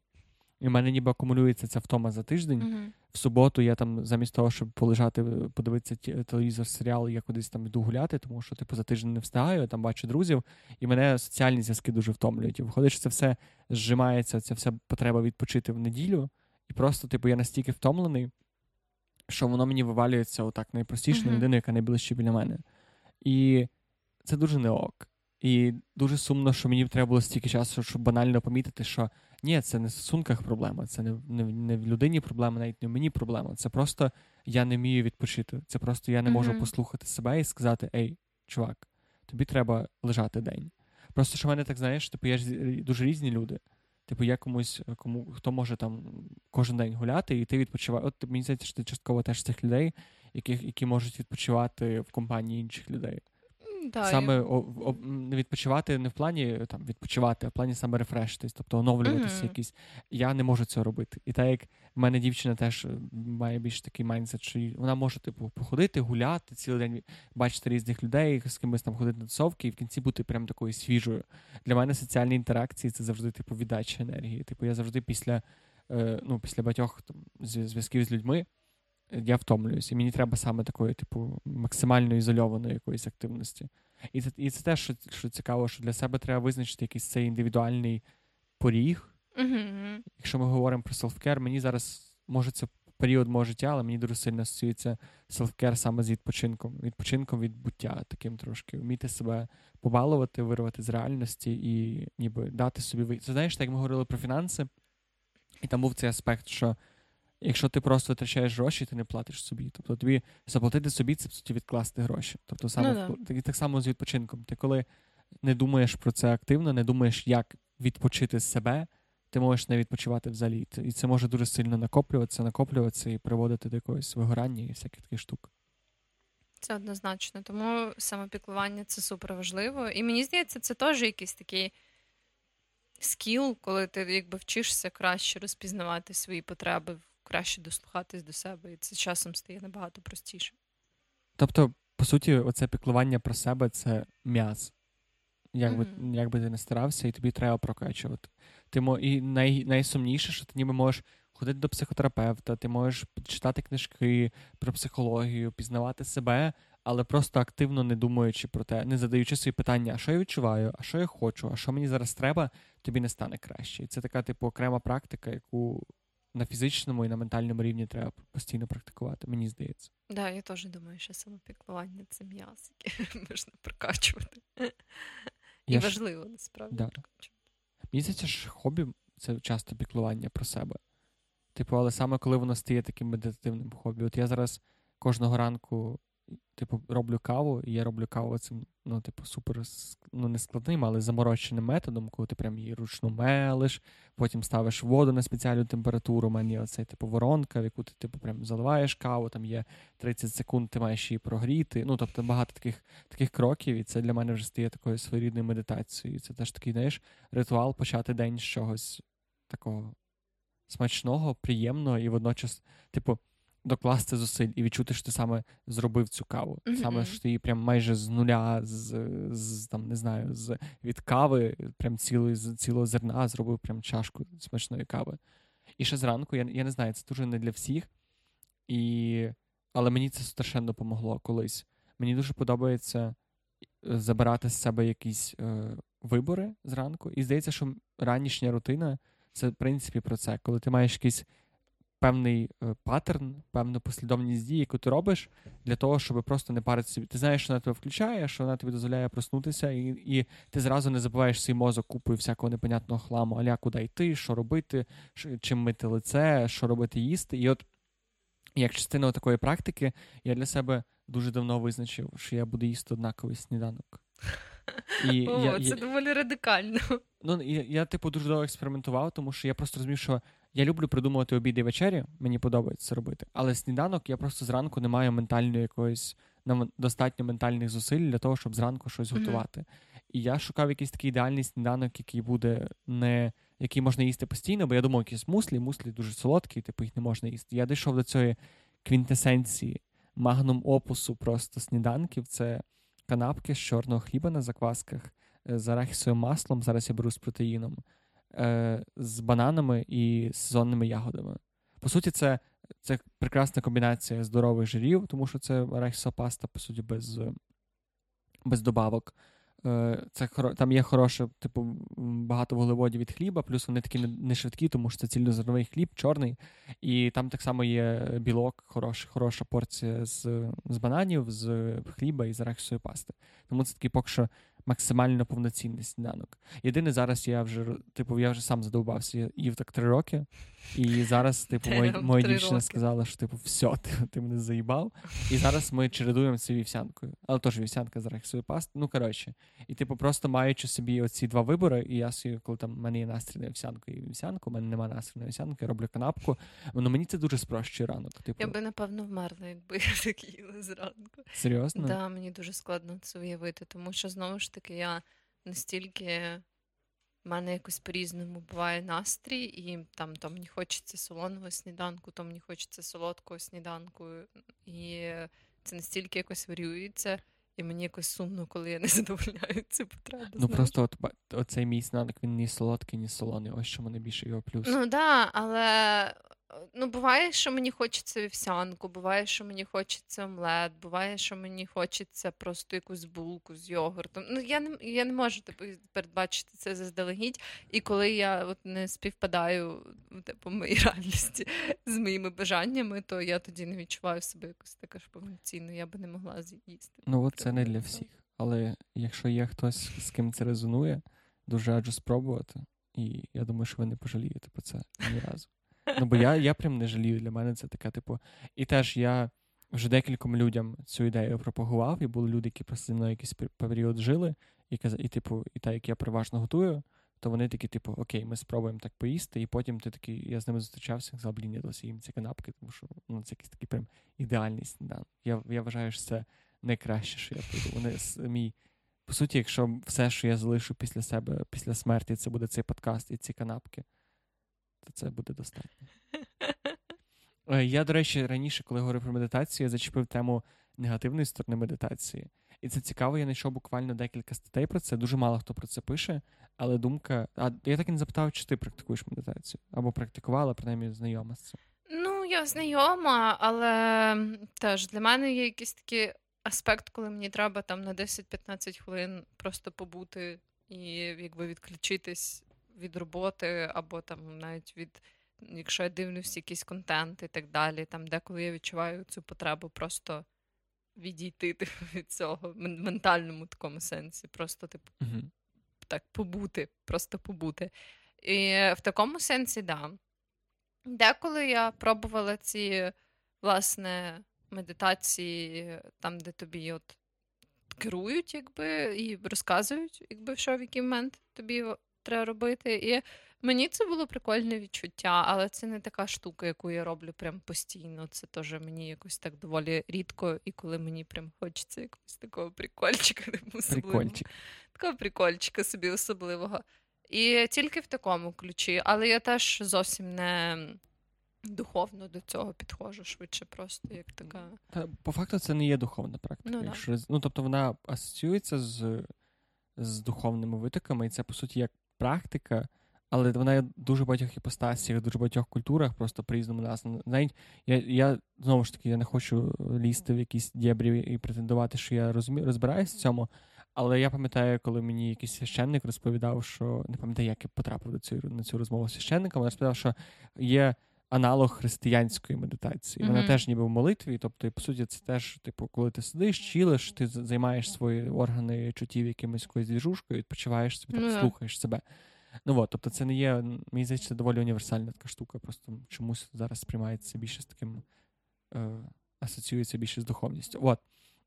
І в мене ніби акумулюється ця втома за тиждень. Mm-hmm. В суботу я там, замість того, щоб полежати, подивитися телевізор, серіал, я кудись там йду гуляти, тому що типу за тиждень не встигаю, я там бачу друзів, і мене соціальні зв'язки дуже втомлюють. І виходить, що це все зжимається, ця вся потреба відпочити в неділю. І просто, типу, я настільки втомлений, що воно мені вивалюється отак найпростіше mm-hmm. на людину, яка найближче біля мене. І це дуже не ок. І дуже сумно, що мені треба було стільки часу, щоб банально помітити, що ні, це не в стосунках проблема, це не не, не в людині проблема, навіть не в мені проблема. Це просто я не вмію відпочити. Це просто я не можу mm-hmm. послухати себе і сказати: Ей, чувак, тобі треба лежати день. Просто що в мене так знаєш, типу, є ж дуже різні люди. Типу, я комусь, кому хто може там кожен день гуляти, і ти відпочиваєш. От мені здається, що ти частково теж цих людей, які, які можуть відпочивати в компанії інших людей. Да, саме о, о, відпочивати не в плані там відпочивати, а в плані саме рефрештись, тобто оновлюватися mm-hmm. якісь. Я не можу цього робити. І так як в мене дівчина теж е, має більш такий майндсет, що вона може типу походити, гуляти цілий день, бачити різних людей, з кимось там ходити на тусовки і в кінці бути прям такою свіжою. Для мене соціальні інтеракції це завжди типу віддача енергії. Типу, я завжди після е, ну, після багатьох там зв'язків з людьми я втомлююсь, і мені треба саме такої, типу, максимально ізольованої якоїсь активності. І це і це теж що, що цікаво, що для себе треба визначити якийсь цей індивідуальний поріг. Mm-hmm. Якщо ми говоримо про селфкер, мені зараз може це період мого життя, але мені дуже сильно асоціюється селфкер саме з відпочинком, відпочинком від буття, таким трошки, вміти себе побалувати, вирвати з реальності і ніби дати собі Це знаєш, так як ми говорили про фінанси, і там був цей аспект, що. Якщо ти просто витрачаєш гроші, ти не платиш собі. Тобто тобі заплатити собі це по суті відкласти гроші. Тобто саме ну, так, так само з відпочинком. Ти коли не думаєш про це активно, не думаєш, як відпочити себе, ти можеш не відпочивати взагалі. І це може дуже сильно накоплюватися, накоплюватися і приводити до якогось вигорання і всяких таких штук. Це однозначно. Тому самопіклування це супер важливо. І мені здається, це теж якийсь такий скіл, коли ти якби вчишся краще розпізнавати свої потреби краще дослухатись до себе, і це часом стає набагато простіше. Тобто, по суті, оце піклування про себе це м'яз. Як би, mm-hmm. як би ти не старався, і тобі треба прокачувати. Ти мо... І най... найсумніше, що ти ніби можеш ходити до психотерапевта, ти можеш читати книжки про психологію, пізнавати себе, але просто активно не думаючи про те, не задаючи собі питання, а що я відчуваю, а що я хочу, а що мені зараз треба, тобі не стане краще. І це така, типу, окрема практика, яку на фізичному і на ментальному рівні треба постійно практикувати, мені здається. Так, да, я теж думаю, що самопіклування це м'яз, яке можна прокачувати. І я важливо ж... насправді да. прокачувати. Мені здається, що хобі це часто піклування про себе. Типу, але саме коли воно стає таким медитативним хобі. От я зараз кожного ранку типу, роблю каву, і я роблю каву цим, ну, типу, супер ну, не складним, але замороченим методом, коли ти прям її ручно мелиш, потім ставиш воду на спеціальну температуру. У мене є оцей типу воронка, в яку ти типу, прям заливаєш каву, там є 30 секунд, ти маєш її прогріти. Ну, тобто багато таких таких кроків, і це для мене вже стає такою своєрідною медитацією. Це теж такий, знаєш, ритуал почати день з чогось такого смачного, приємного і водночас, типу докласти зусиль і відчути, що ти саме зробив цю каву. Mm-hmm. Саме що ти її прям майже з нуля, з, з там не знаю, з від кави, прям цілої з цілого зерна зробив прям чашку смачної кави. І ще зранку, я я не знаю, це дуже не для всіх, і... але мені це страшенно допомогло колись. Мені дуже подобається е, забирати з себе якісь е, вибори зранку. І здається, що ранішня рутина це в принципі про це, коли ти маєш якийсь певний е, паттерн, певну послідовність дій, яку ти робиш, для того, щоб просто не парити собі. Ти знаєш, що вона тебе включає, що вона тобі дозволяє проснутися, і і ти зразу не забуваєш свій мозок купою всякого непонятного хламу, аля куди йти, що робити, чим мити лице, що робити їсти. І от як частина такої практики, я для себе дуже давно визначив, що я буду їсти однаковий сніданок. І О, я, Це я, доволі радикально. Ну, я, я, типу, дуже довго експериментував, тому що я просто розумів, що я люблю придумувати обід і вечері, мені подобається це робити. Але сніданок я просто зранку не маю ментальної якоїсь достатньо ментальних зусиль для того, щоб зранку щось mm-hmm. готувати. І я шукав якийсь такий ідеальний сніданок, який буде не який можна їсти постійно, бо я думав, якісь муслі, муслі дуже солодкі, типу їх не можна їсти. Я дійшов до цієї квінтесенції, магнум опусу просто сніданків. Це канапки з чорного хліба на заквасках, е, з арахісовим маслом. Зараз я беру з протеїном, е, з бананами і сезонними ягодами. По суті, це це прекрасна комбінація здорових жирів, тому що це арахісова паста, по суті, без без добавок. Е, це Там є хороше, типу, багато вуглеводів від хліба, плюс вони такі не швидкі, тому що це цільнозерновий хліб, чорний. І там так само є білок, хорош, хороша порція з з бананів, з хліба і з арахісової пасти. Тому це такий поки що максимально повноцінний сніданок. Єдине, зараз я вже типу, я вже сам задовбався, я їв так три роки, і зараз, типу, моя, моя дівчина сказала, що типу, все, ти, ти мене заїбав. І зараз ми чередуємо це вівсянкою. Але теж вівсянка з арахісової пасти. Ну, коротше. І, типу, просто маючи собі оці два вибори, і я собі, коли там в мене є настрій на вівсянку і вівсянку, у мене немає настрій на вівсянку, я роблю канапку. Ну мені це дуже спрощує ранок. Типу. Я би, напевно, вмерла, якби я так їла зранку. Серйозно? Так, да, мені дуже складно це уявити, тому що знову ж таки я настільки. У мене якось по-різному буває настрій, і там то мені хочеться солоного сніданку, то мені хочеться солодкого сніданку. І це настільки якось варіюється, і мені якось сумно, коли я не задовольняю цю потребу. Ну знаєш. просто от оцей мій сніданок, він ні солодкий, ні солоний. Ось що мене більше його плюс. Ну так, да, але Ну, буває, що мені хочеться вівсянку, буває, що мені хочеться омлет, буває, що мені хочеться просто якусь булку з йогуртом. Ну, я не я не можу типу, передбачити це заздалегідь. І коли я от не співпадаю типу, моїй реальності з моїми бажаннями, то я тоді не відчуваю себе якось така ж повноцінно, я би не могла з'їсти. Ну, от це не для всіх. Але якщо є хтось, з ким це резонує, дуже раджу спробувати. І я думаю, що ви не пожалієте про це ні разу. Ну, бо я я прям не жалію. Для мене це таке, типу. І теж я вже декільком людям цю ідею пропагував, і були люди, які просто зі мною якийсь період жили, і і, типу, і так, як я переважно готую, то вони такі, типу, окей, ми спробуємо так поїсти, і потім ти такий, я з ними зустрічався, сказав, блін, я досі їм ці канапки, тому що ну, це якийсь такий прям ідеальний сніданок. Я я вважаю, що це найкраще, що я пойду. Вони мій. По суті, якщо все, що я залишу після себе, після смерті, це буде цей подкаст і ці канапки то це буде достатньо. Е, я, до речі, раніше, коли говорив про медитацію, я зачепив тему негативної сторони медитації. І це цікаво, я знайшов буквально декілька статей про це. Дуже мало хто про це пише, але думка. А я так і не запитав, чи ти практикуєш медитацію або практикувала, принаймні знайома з цим. Ну, я знайома, але теж для мене є якийсь такий аспект, коли мені треба там на 10-15 хвилин просто побути і якби відключитись від роботи, або там навіть від, якщо я дивлюсь якийсь контент і так далі, там деколи я відчуваю цю потребу просто відійти типу, від цього в ментальному такому сенсі, просто типу uh так побути, просто побути. І в такому сенсі, да. Деколи я пробувала ці, власне, медитації, там, де тобі от керують, якби, і розказують, якби що в який момент тобі треба робити. І мені це було прикольне відчуття, але це не така штука, яку я роблю прям постійно. Це теж мені якось так доволі рідко, і коли мені прям хочеться якогось такого прикольчика, Прикольчик. такого прикольчика собі особливого. І тільки в такому ключі, але я теж зовсім не. Духовно до цього підходжу швидше, просто як така. Та, По факту, це не є духовна практика. Ну, Якщо, ну Тобто вона асоціюється з з духовними витоками, і це, по суті, як практика, але вона є дуже багатьох іпостасіях, дуже багатьох культурах, просто по-різному нас. Навіть я я знову ж таки я не хочу лізти в якісь дєбрі і претендувати, що я розумі, розбираюся в цьому. Але я пам'ятаю, коли мені якийсь священник розповідав, що не пам'ятаю, як я потрапив до цю, на цю розмову з священником, він розповідав, що є аналог християнської медитації. Вона Мгм. теж ніби в молитві. Тобто, і, по суті, це теж, типу, коли ти сидиш, чілиш, ти займаєш свої органи чуттів якимось якоюсь двіжушкою, відпочиваєш собі, Ну так, слухаєш себе. Ну от, тобто, це не є, м, мені здається, це доволі універсальна така штука. Просто чомусь зараз сприймається більше з таким, е, асоціюється більше з духовністю. От.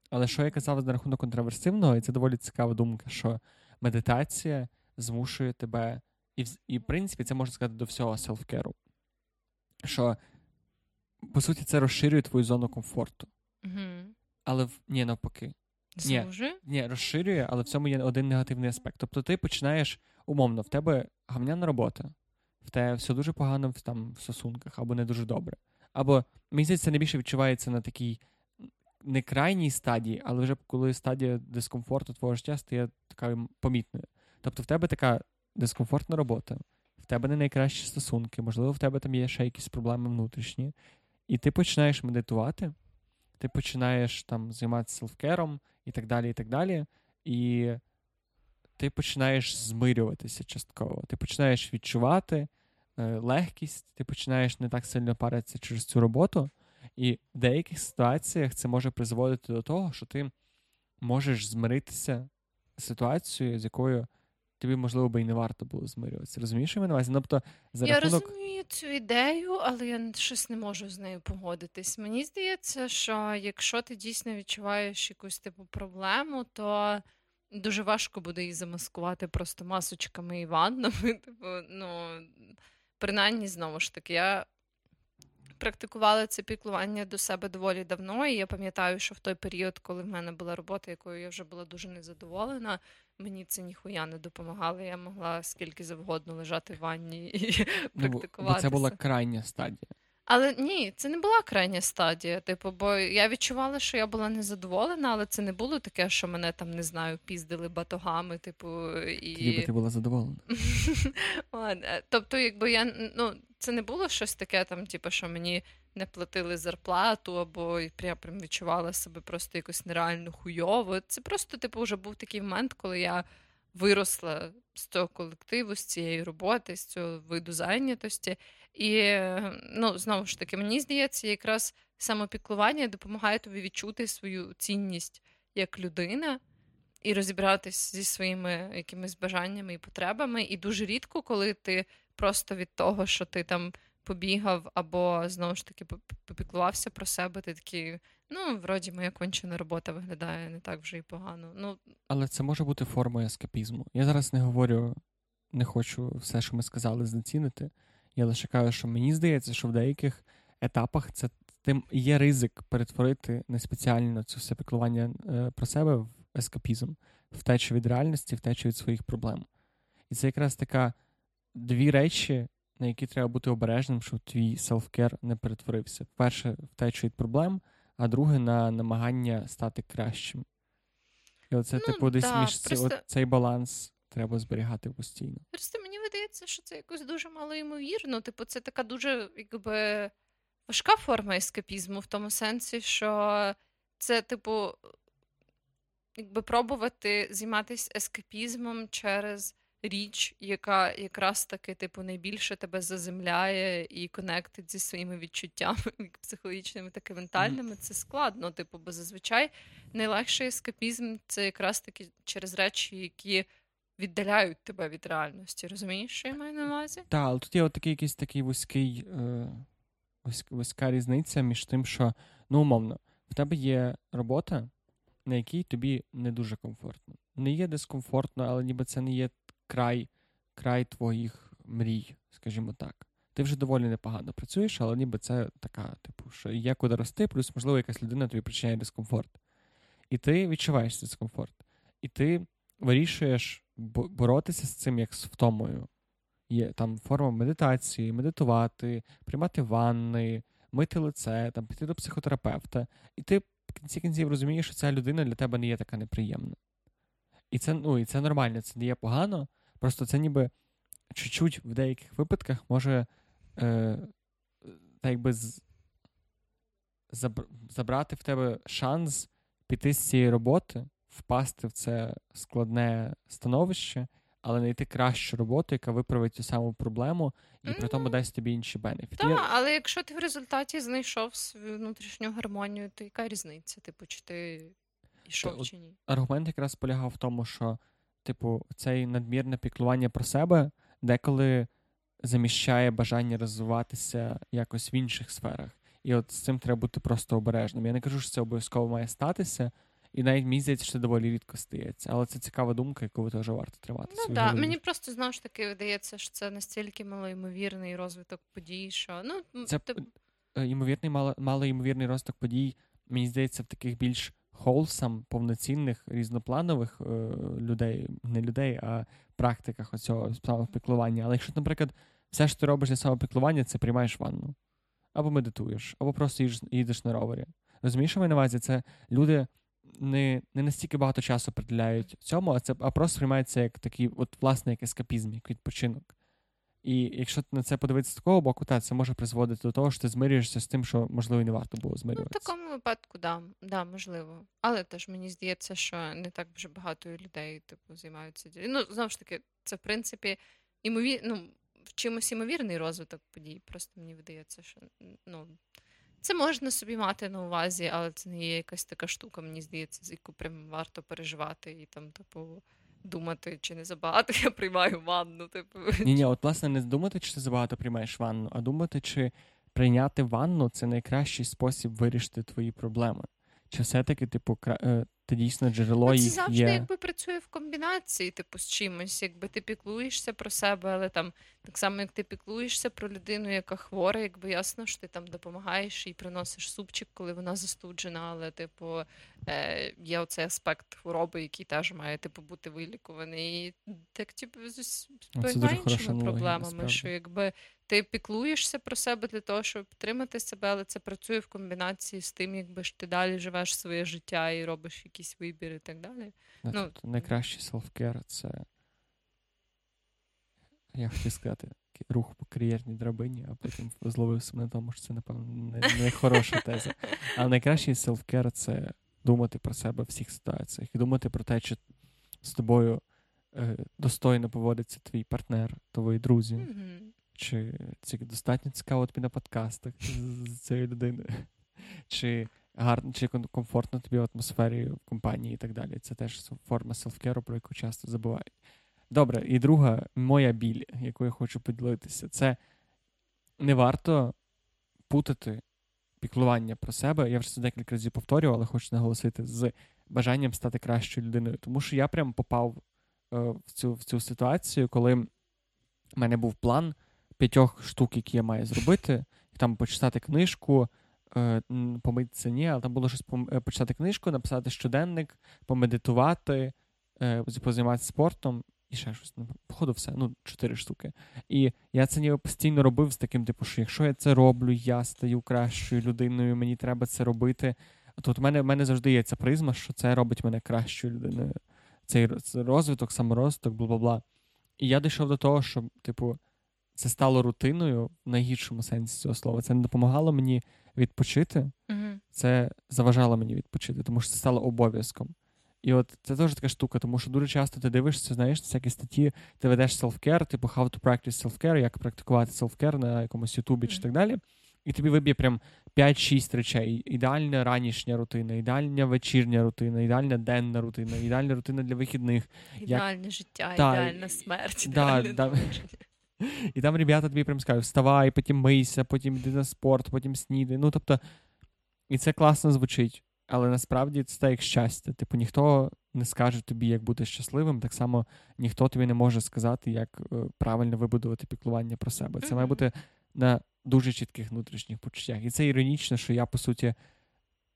Але що я казав на рахунок контраверсивного, і це доволі цікава думка, що медитація змушує тебе, і, вз- і в принципі, це можна сказати до всього селфкеру. Що, по суті, це розширює твою зону комфорту. Угу. Але ні, навпаки. Ні. Ні, розширює, але в цьому є один негативний аспект. Тобто ти починаєш, умовно, в тебе гавняна робота, в тебе все дуже погано в, там, в стосунках, або не дуже добре. Або, мені здається, це найбільше відчувається на такій не крайній стадії, але вже коли стадія дискомфорту твого життя стає такою помітною. Тобто в тебе така дискомфортна робота, тебе не найкращі стосунки, можливо, в тебе там є ще якісь проблеми внутрішні, і ти починаєш медитувати, ти починаєш там займатися селфкером і так далі, і так далі. І ти починаєш змирюватися частково. Ти починаєш відчувати е, легкість, ти починаєш не так сильно паритися через цю роботу. І в деяких ситуаціях це може призводити до того, що ти можеш змиритися з ситуацією, з якою тобі, можливо, би і не варто було змирюватися. Розумієш, що я на увазі? Тобто, за Я рахунок. розумію цю ідею, але я щось не можу з нею погодитись. Мені здається, що якщо ти дійсно відчуваєш якусь типу проблему, то дуже важко буде її замаскувати просто масочками і ваннами. Типу, ну, принаймні, знову ж таки, я практикувала це піклування до себе доволі давно, і я пам'ятаю, що в той період, коли в мене була робота, якою я вже була дуже незадоволена, мені це ніхуя не допомагало. Я могла скільки завгодно лежати в ванні і Ну, практикуватися. це була крайня стадія. Але ні, це не була крайня стадія. Типу, бо я відчувала, що я була незадоволена, але це не було таке, що мене там не знаю, піздили батогами, типу, Тоді би і ти була задоволена. Ладно, е, тобто, якби я ну, це не було щось таке, там, типу, що мені не платили зарплату, або я прям відчувала себе просто якось нереально хуйово. Це просто, типу, вже був такий момент, коли я виросла з цього колективу, з цієї роботи, з цього виду зайнятості. І ну, знову ж таки, мені здається, якраз самопіклування допомагає тобі відчути свою цінність як людина і розібратись зі своїми якимись бажаннями і потребами. І дуже рідко, коли ти просто від того, що ти там побігав, або знову ж таки попіклувався про себе, ти такий, ну, вроді моя кончена робота виглядає не так вже і погано. Ну, Але це може бути формою ескапізму. Я зараз не говорю, не хочу все, що ми сказали, знецінити. Я лише кажу, що мені здається, що в деяких етапах це тим є ризик перетворити не спеціально це все піклування е, про себе в ескапізм, втечу від реальності, втечу від своїх проблем. І це якраз така дві речі, на які треба бути обережним, щоб твій селфкер не перетворився. Перше, втечу від проблем, а друге на намагання стати кращим. І оце, Ну, типу, десь да, між просто- от цей баланс треба зберігати постійно. Просто мені видається, що це якось дуже малоймовірно. Типу, це така дуже якби важка форма ескапізму в тому сенсі, що це, типу, якби пробувати займатися ескапізмом через річ, яка якраз таки, типу, найбільше тебе заземляє і конектить зі своїми відчуттями, як психологічними, так і ментальними. Це складно. Типу, бо зазвичай найлегший ескапізм це якраз таки через речі, які віддаляють тебе від реальності. Розумієш, що я маю на увазі? Так, але тут є от такий якийсь такий вузький, е, вузька різниця між тим, що, ну, умовно, в тебе є робота, на якій тобі не дуже комфортно. Не є дискомфортно, але ніби це не є край, край твоїх мрій, скажімо так. Ти вже доволі непогано працюєш, але ніби це така, типу, що є куди рости, плюс, можливо, якась людина тобі причиняє дискомфорт. І ти відчуваєш цей дискомфорт. І ти вирішуєш боротися з цим як з втомою. Є там форма медитації, медитувати, приймати ванни, мити лице, там піти до психотерапевта. І ти в кінці кінців розумієш, що ця людина для тебе не є така неприємна. І це, ну, і це нормально, це не є погано. Просто це ніби чуть-чуть в деяких випадках може е, так якби з, забрати в тебе шанс піти з цієї роботи, впасти в це складне становище, але знайти кращу роботу, яка виправить цю саму проблему, і при тому дасть тобі інші бенефіти. Так, Я- але якщо ти в результаті знайшов свою внутрішню гармонію, то яка різниця? Типу, чи ти йшов чи ні? аргумент якраз полягав в тому, що, типу, цей надмірне піклування про себе деколи заміщає бажання розвиватися якось в інших сферах. І от з цим треба бути просто обережним. Я не кажу, що це обов'язково має статися, і навіть мені здається, що це доволі рідко стається. Але це цікава думка, яку теж варто тримати. Ну так, мені просто знову ж таки видається, що це настільки малоймовірний розвиток подій, що ну Це ти- е, ймовірний, мало, малоймовірний розвиток подій, мені здається, в таких більш wholesome, повноцінних, різнопланових е, людей, не людей, а практиках оцього самопіклування. Але якщо, наприклад, все, що ти робиш для самопіклування, це приймаєш ванну, або медитуєш, або просто їдеш, їдеш на ровері. Розумієш, що маю на увазі? Це люди не, не настільки багато часу приділяють цьому, а це а просто сприймається як такий, от, власне, як ескапізм, як відпочинок. І якщо на це подивитися з такого боку, та це може призводити до того, що ти змирюєшся з тим, що можливо і не варто було ну, в такому випадку, да, да, можливо. Але теж мені здається, що не так вже багато людей типу, займаються. Ну, знову ж таки, це в принципі імовір... ну, в чимось імовірний розвиток подій. Просто мені видається, що ну, це можна собі мати на увазі, але це не є якась така штука, мені здається, з яку прям варто переживати і там, типу, думати, чи не забагато я приймаю ванну. Типу. Ні, ні, от власне не думати, чи ти забагато приймаєш ванну, а думати, чи прийняти ванну це найкращий спосіб вирішити твої проблеми. Чи все-таки, типу, кра... е, ти дійсно джерело Ну, це їх завжди є. якби працює в комбінації, типу, з чимось. Якби ти піклуєшся про себе, але там так само, як ти піклуєшся про людину, яка хвора, якби ясно, що ти там допомагаєш і приносиш супчик, коли вона застуджена, але, типу, е, є оцей аспект хвороби, який теж має типу, бути вилікуваний. І так, типу, з, з Ну, іншими проблемами, що якби ти піклуєшся про себе для того, щоб підтримати себе, але це працює в комбінації з тим, якби ж ти далі живеш своє життя і робиш якийсь вибір і так далі. Да, ну, тобто найкращий селфкер це. Я хотів сказати, рух по кар'єрній драбині, а потім зловив себе на тому, що це, напевно, не, не хороша теза. Але найкращий селфкер це думати про себе в всіх ситуаціях і думати про те, чи з тобою е, достойно поводиться твій партнер, твої друзі, Мгм. чи це достатньо цікаво тобі на подкастах з, цією людиною, чи гарно, чи ком- комфортно тобі в атмосфері в компанії і так далі. Це теж форма селфкеру, про яку часто забувають. Добре, і друга моя біль, яку я хочу поділитися, це не варто путати піклування про себе. Я вже це декілька разів повторював, але хочу наголосити з бажанням стати кращою людиною. Тому що я прям попав е, в, цю, в цю ситуацію, коли в мене був план п'ятьох штук, які я маю зробити, там почитати книжку. е, Помитися ні, але там було щось е, почитати книжку, написати щоденник, помедитувати, е, позайматися спортом і ще щось. Ну, Походу, все, ну, чотири штуки. І я це ніби постійно робив з таким, типу, що якщо я це роблю, я стаю кращою людиною, мені треба це робити. То в мене, в мене завжди є ця призма, що це робить мене кращою людиною. Цей розвиток, саморозвиток, бла бла бла. І я дійшов до того, що, типу, це стало рутиною в найгіршому сенсі цього слова. Це не допомагало мені відпочити, Мгм. це заважало мені відпочити, тому що це стало обов'язком. І от це теж така штука, тому що дуже часто ти дивишся, знаєш, всякі статті, ти ведеш self-care, типу how to practice self-care, як практикувати self-care на якомусь Ютубі чи так далі. І тобі виб'є прям 5-6 речей: ідеальна ранішня рутина, ідеальна вечірня рутина, ідеальна денна рутина, ідеальна рутина для вихідних. Ідеальне життя, Та, ідеальна смерть, да, да. І там ребята тобі прям скажуть: вставай, потім мийся, потім йди на спорт, потім снідай. Ну тобто, і це класно звучить, але насправді це так як щастя. Типу, ніхто не скаже тобі, як бути щасливим, так само ніхто тобі не може сказати, як е, правильно вибудувати піклування про себе. Це має бути на дуже чітких внутрішніх почуттях. І це іронічно, що я, по суті,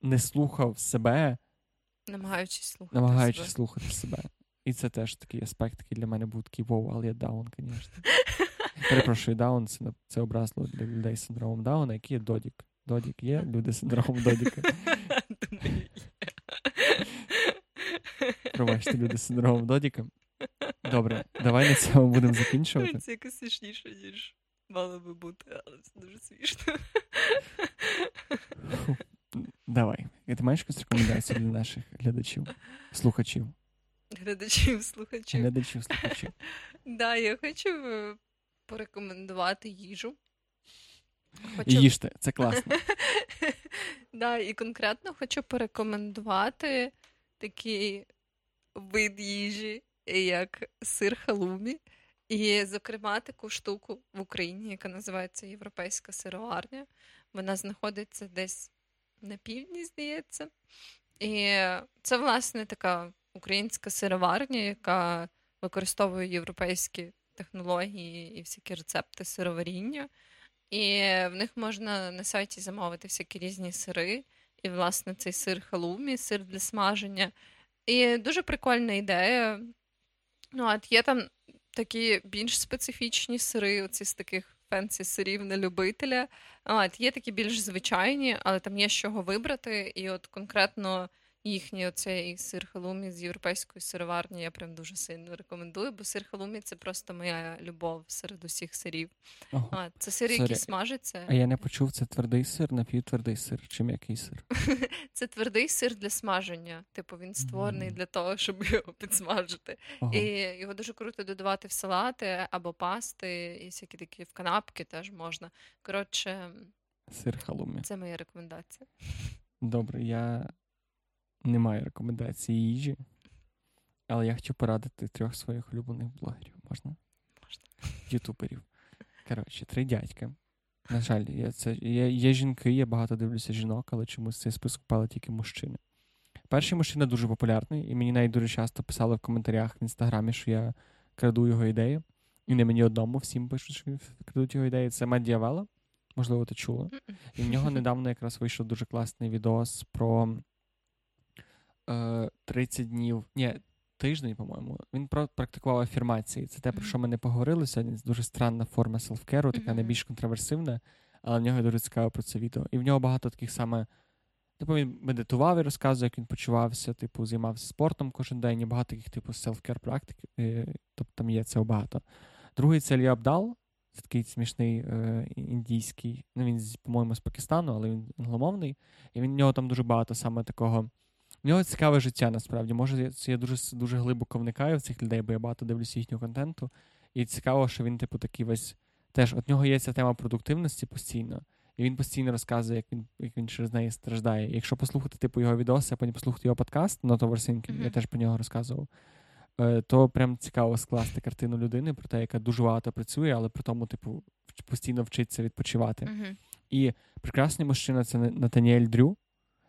не слухав себе, Намагаючись слухати. намагаючись себе. слухати себе. І це теж такий аспект, який для мене був такий вау, але я даун, звісно. Перепрошую, даун це, це образливо для людей з синдромом Дауна, які є додік. Додік є, люди з синдромом Додіка. Пробачте, люди з синдромом Додіка. Добре, давай на цьому будемо закінчувати. Це якось смішніше, ніж мало би бути, але це дуже смішно. Давай. Ти маєш якусь рекомендацію для наших глядачів, слухачів? глядачів, слухачів. Глядачів, слухачів. Да, я хочу е, порекомендувати їжу. Їжте, це класно. Да, і конкретно хочу порекомендувати такий вид їжі, як сир халумі. І, зокрема, таку штуку в Україні, яка називається Європейська сироварня. Вона знаходиться десь на півдні, здається. І це, власне, така українська сироварня, яка використовує європейські технології і всякі рецепти сироваріння. І в них можна на сайті замовити всякі різні сири. І, власне, цей сир халумі, сир для смаження. І дуже прикольна ідея. Ну, от є там такі більш специфічні сири, оці з таких фенсі сирів на любителя. От, є такі більш звичайні, але там є з чого вибрати. І от конкретно їхній оцей сир халумі з європейської сироварні я прям дуже сильно рекомендую, бо сир халумі це просто моя любов серед усіх сирів. Ого. А, це сир, Sorry. який смажиться. А я не почув, це твердий сир, напівтвердий сир, чи м'який сир. Це твердий сир для смаження. Типу, він створений Мгм. для того, щоб його підсмажити. Ого. І його дуже круто додавати в салати або пасти, і всякі такі в канапки теж можна. Коротше, Сир халумі. це моя рекомендація. Добре, я не маю рекомендації їжі, але я хотів порадити трьох своїх улюблених блогерів. Можна? Можна. Ютуберів. Коротше, три дядьки. На жаль, я це, є, є жінки, я багато дивлюся жінок, але чомусь цей список пали тільки мужчини. Перший мужчина дуже популярний, і мені навіть дуже часто писали в коментарях в інстаграмі, що я краду його ідеї. І не мені одному, всім пишуть, що крадуть його ідеї. Це Мед Діавела. Можливо, ти чула. І в нього недавно якраз вийшов дуже класний відос про 30 днів. Ні, тиждень, по-моєму. Він про практикував афірмації. Це те, про що ми не поговорили сьогодні. Це дуже странна форма селфкеру, така найбільш контроверсивна, але в нього дуже цікаво про це відео. І в нього багато таких саме. Типу він медитував і розказує, як він почувався, типу, займався спортом кожен день, і багато таких, типу, селфкер практик. е, Тобто там є цього багато. Другий це Ілля Абдал. Це такий смішний е, індійський. Ну, він, по-моєму, з Пакистану, але він англомовний. І він в нього там дуже багато саме такого. В нього цікаве життя насправді. Може, я, це я дуже, дуже глибоко вникаю в цих людей, бо я багато дивлюся їхнього контенту. І цікаво, що він, типу, такий весь. Теж от нього є ця тема продуктивності постійно. І він постійно розказує, як він, як він через неї страждає. І якщо послухати типу, його відоси, а потім послухати його подкаст Not Overthinking, я теж про нього розказував. е, То прям цікаво скласти картину людини про те, яка дуже багато працює, але при тому, типу, постійно вчиться відпочивати. Мгм. І прекрасний мужчина це Натаніель Дрю.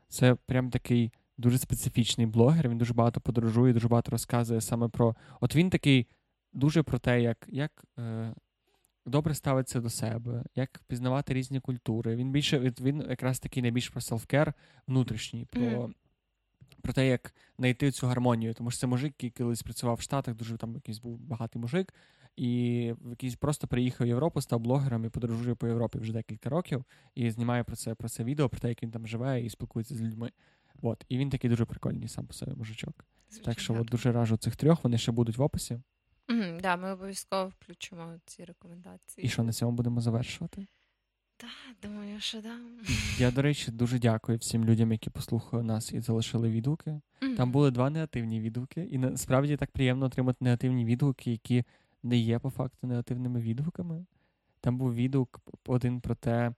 Це прям такий дуже специфічний блогер. Він дуже багато подорожує, дуже багато розказує саме про. От він такий дуже про те, як, як е, добре ставитися до себе, як пізнавати різні культури. Він більше він якраз такий найбільш про селфкер внутрішній, про, Мгм. про те, як знайти цю гармонію. Тому що це мужик, який колись працював в Штатах, дуже там якийсь був багатий мужик, і якийсь просто приїхав в Європу, став блогером і подорожує по Європі вже декілька років, і знімає про це про це відео, про те, як він там живе і спілкується з людьми. От. І він такий дуже прикольний сам по собі мужичок. Так що от дуже раджу цих трьох, вони ще будуть в описі. Мгм, Да, ми обов'язково включимо ці рекомендації. І що на цьому будемо завершувати? Так, думаю, що да. Я, до речі, дуже дякую всім людям, які послухали нас і залишили відгуки. Там були два негативні відгуки, і насправді так приємно отримати негативні відгуки, які не є по факту негативними відгуками. Там був відгук один про те,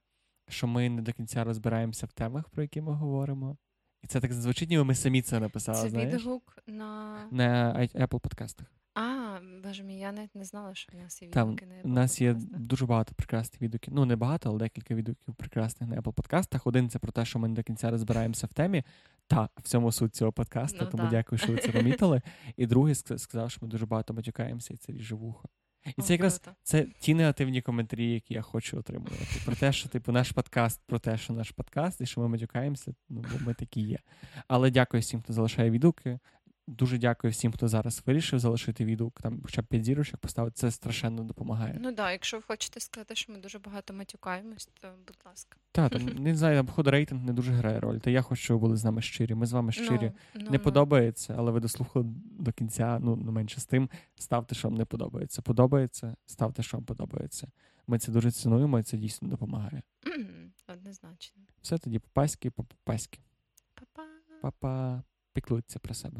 що ми не до кінця розбираємося в темах, про які ми говоримо. І це так звучить, ніби ми самі це написали. Це знаєш? відгук на. На Apple подкастах. А, боже мій, я навіть не знала, що в нас є Там відгуки на У нас є подкастах. дуже багато прекрасних відгуків. Ну, не багато, але декілька відгуків прекрасних на Apple подкастах. Один це про те, що ми не до кінця розбираємося в темі. Та в цьому суть цього подкасту, Ну, тому да. дякую, що ви це помітили. І другий ск- сказав, що ми дуже багато матюкаємося, і це ріже вухо. І це якраз це ті негативні коментарі, які я хочу отримувати. Про те, що типу наш подкаст, про те, що наш подкаст, і що ми матюкаємося, ну бо ми такі є. Але дякую всім, хто залишає відгуки. Дуже дякую всім, хто зараз вирішив залишити відгук, там хоча б п'ять зірочок поставити. Це страшенно допомагає. Ну так, да, якщо ви хочете сказати, що ми дуже багато матюкаємось, то будь ласка. Та, там, не знаю, там, походу, рейтинг не дуже грає роль. Та я хочу, щоб ви були з нами щирі. Ми з вами щирі. Ну, ну, не ну. подобається, але ви дослухали до кінця, ну, не менше з тим, ставте, що вам не подобається. Подобається, ставте, що вам подобається. Ми це дуже цінуємо, і це дійсно допомагає. Однозначно. Все тоді попаськи, попаськи. Па-па. Папа, піклуйтеся про себе.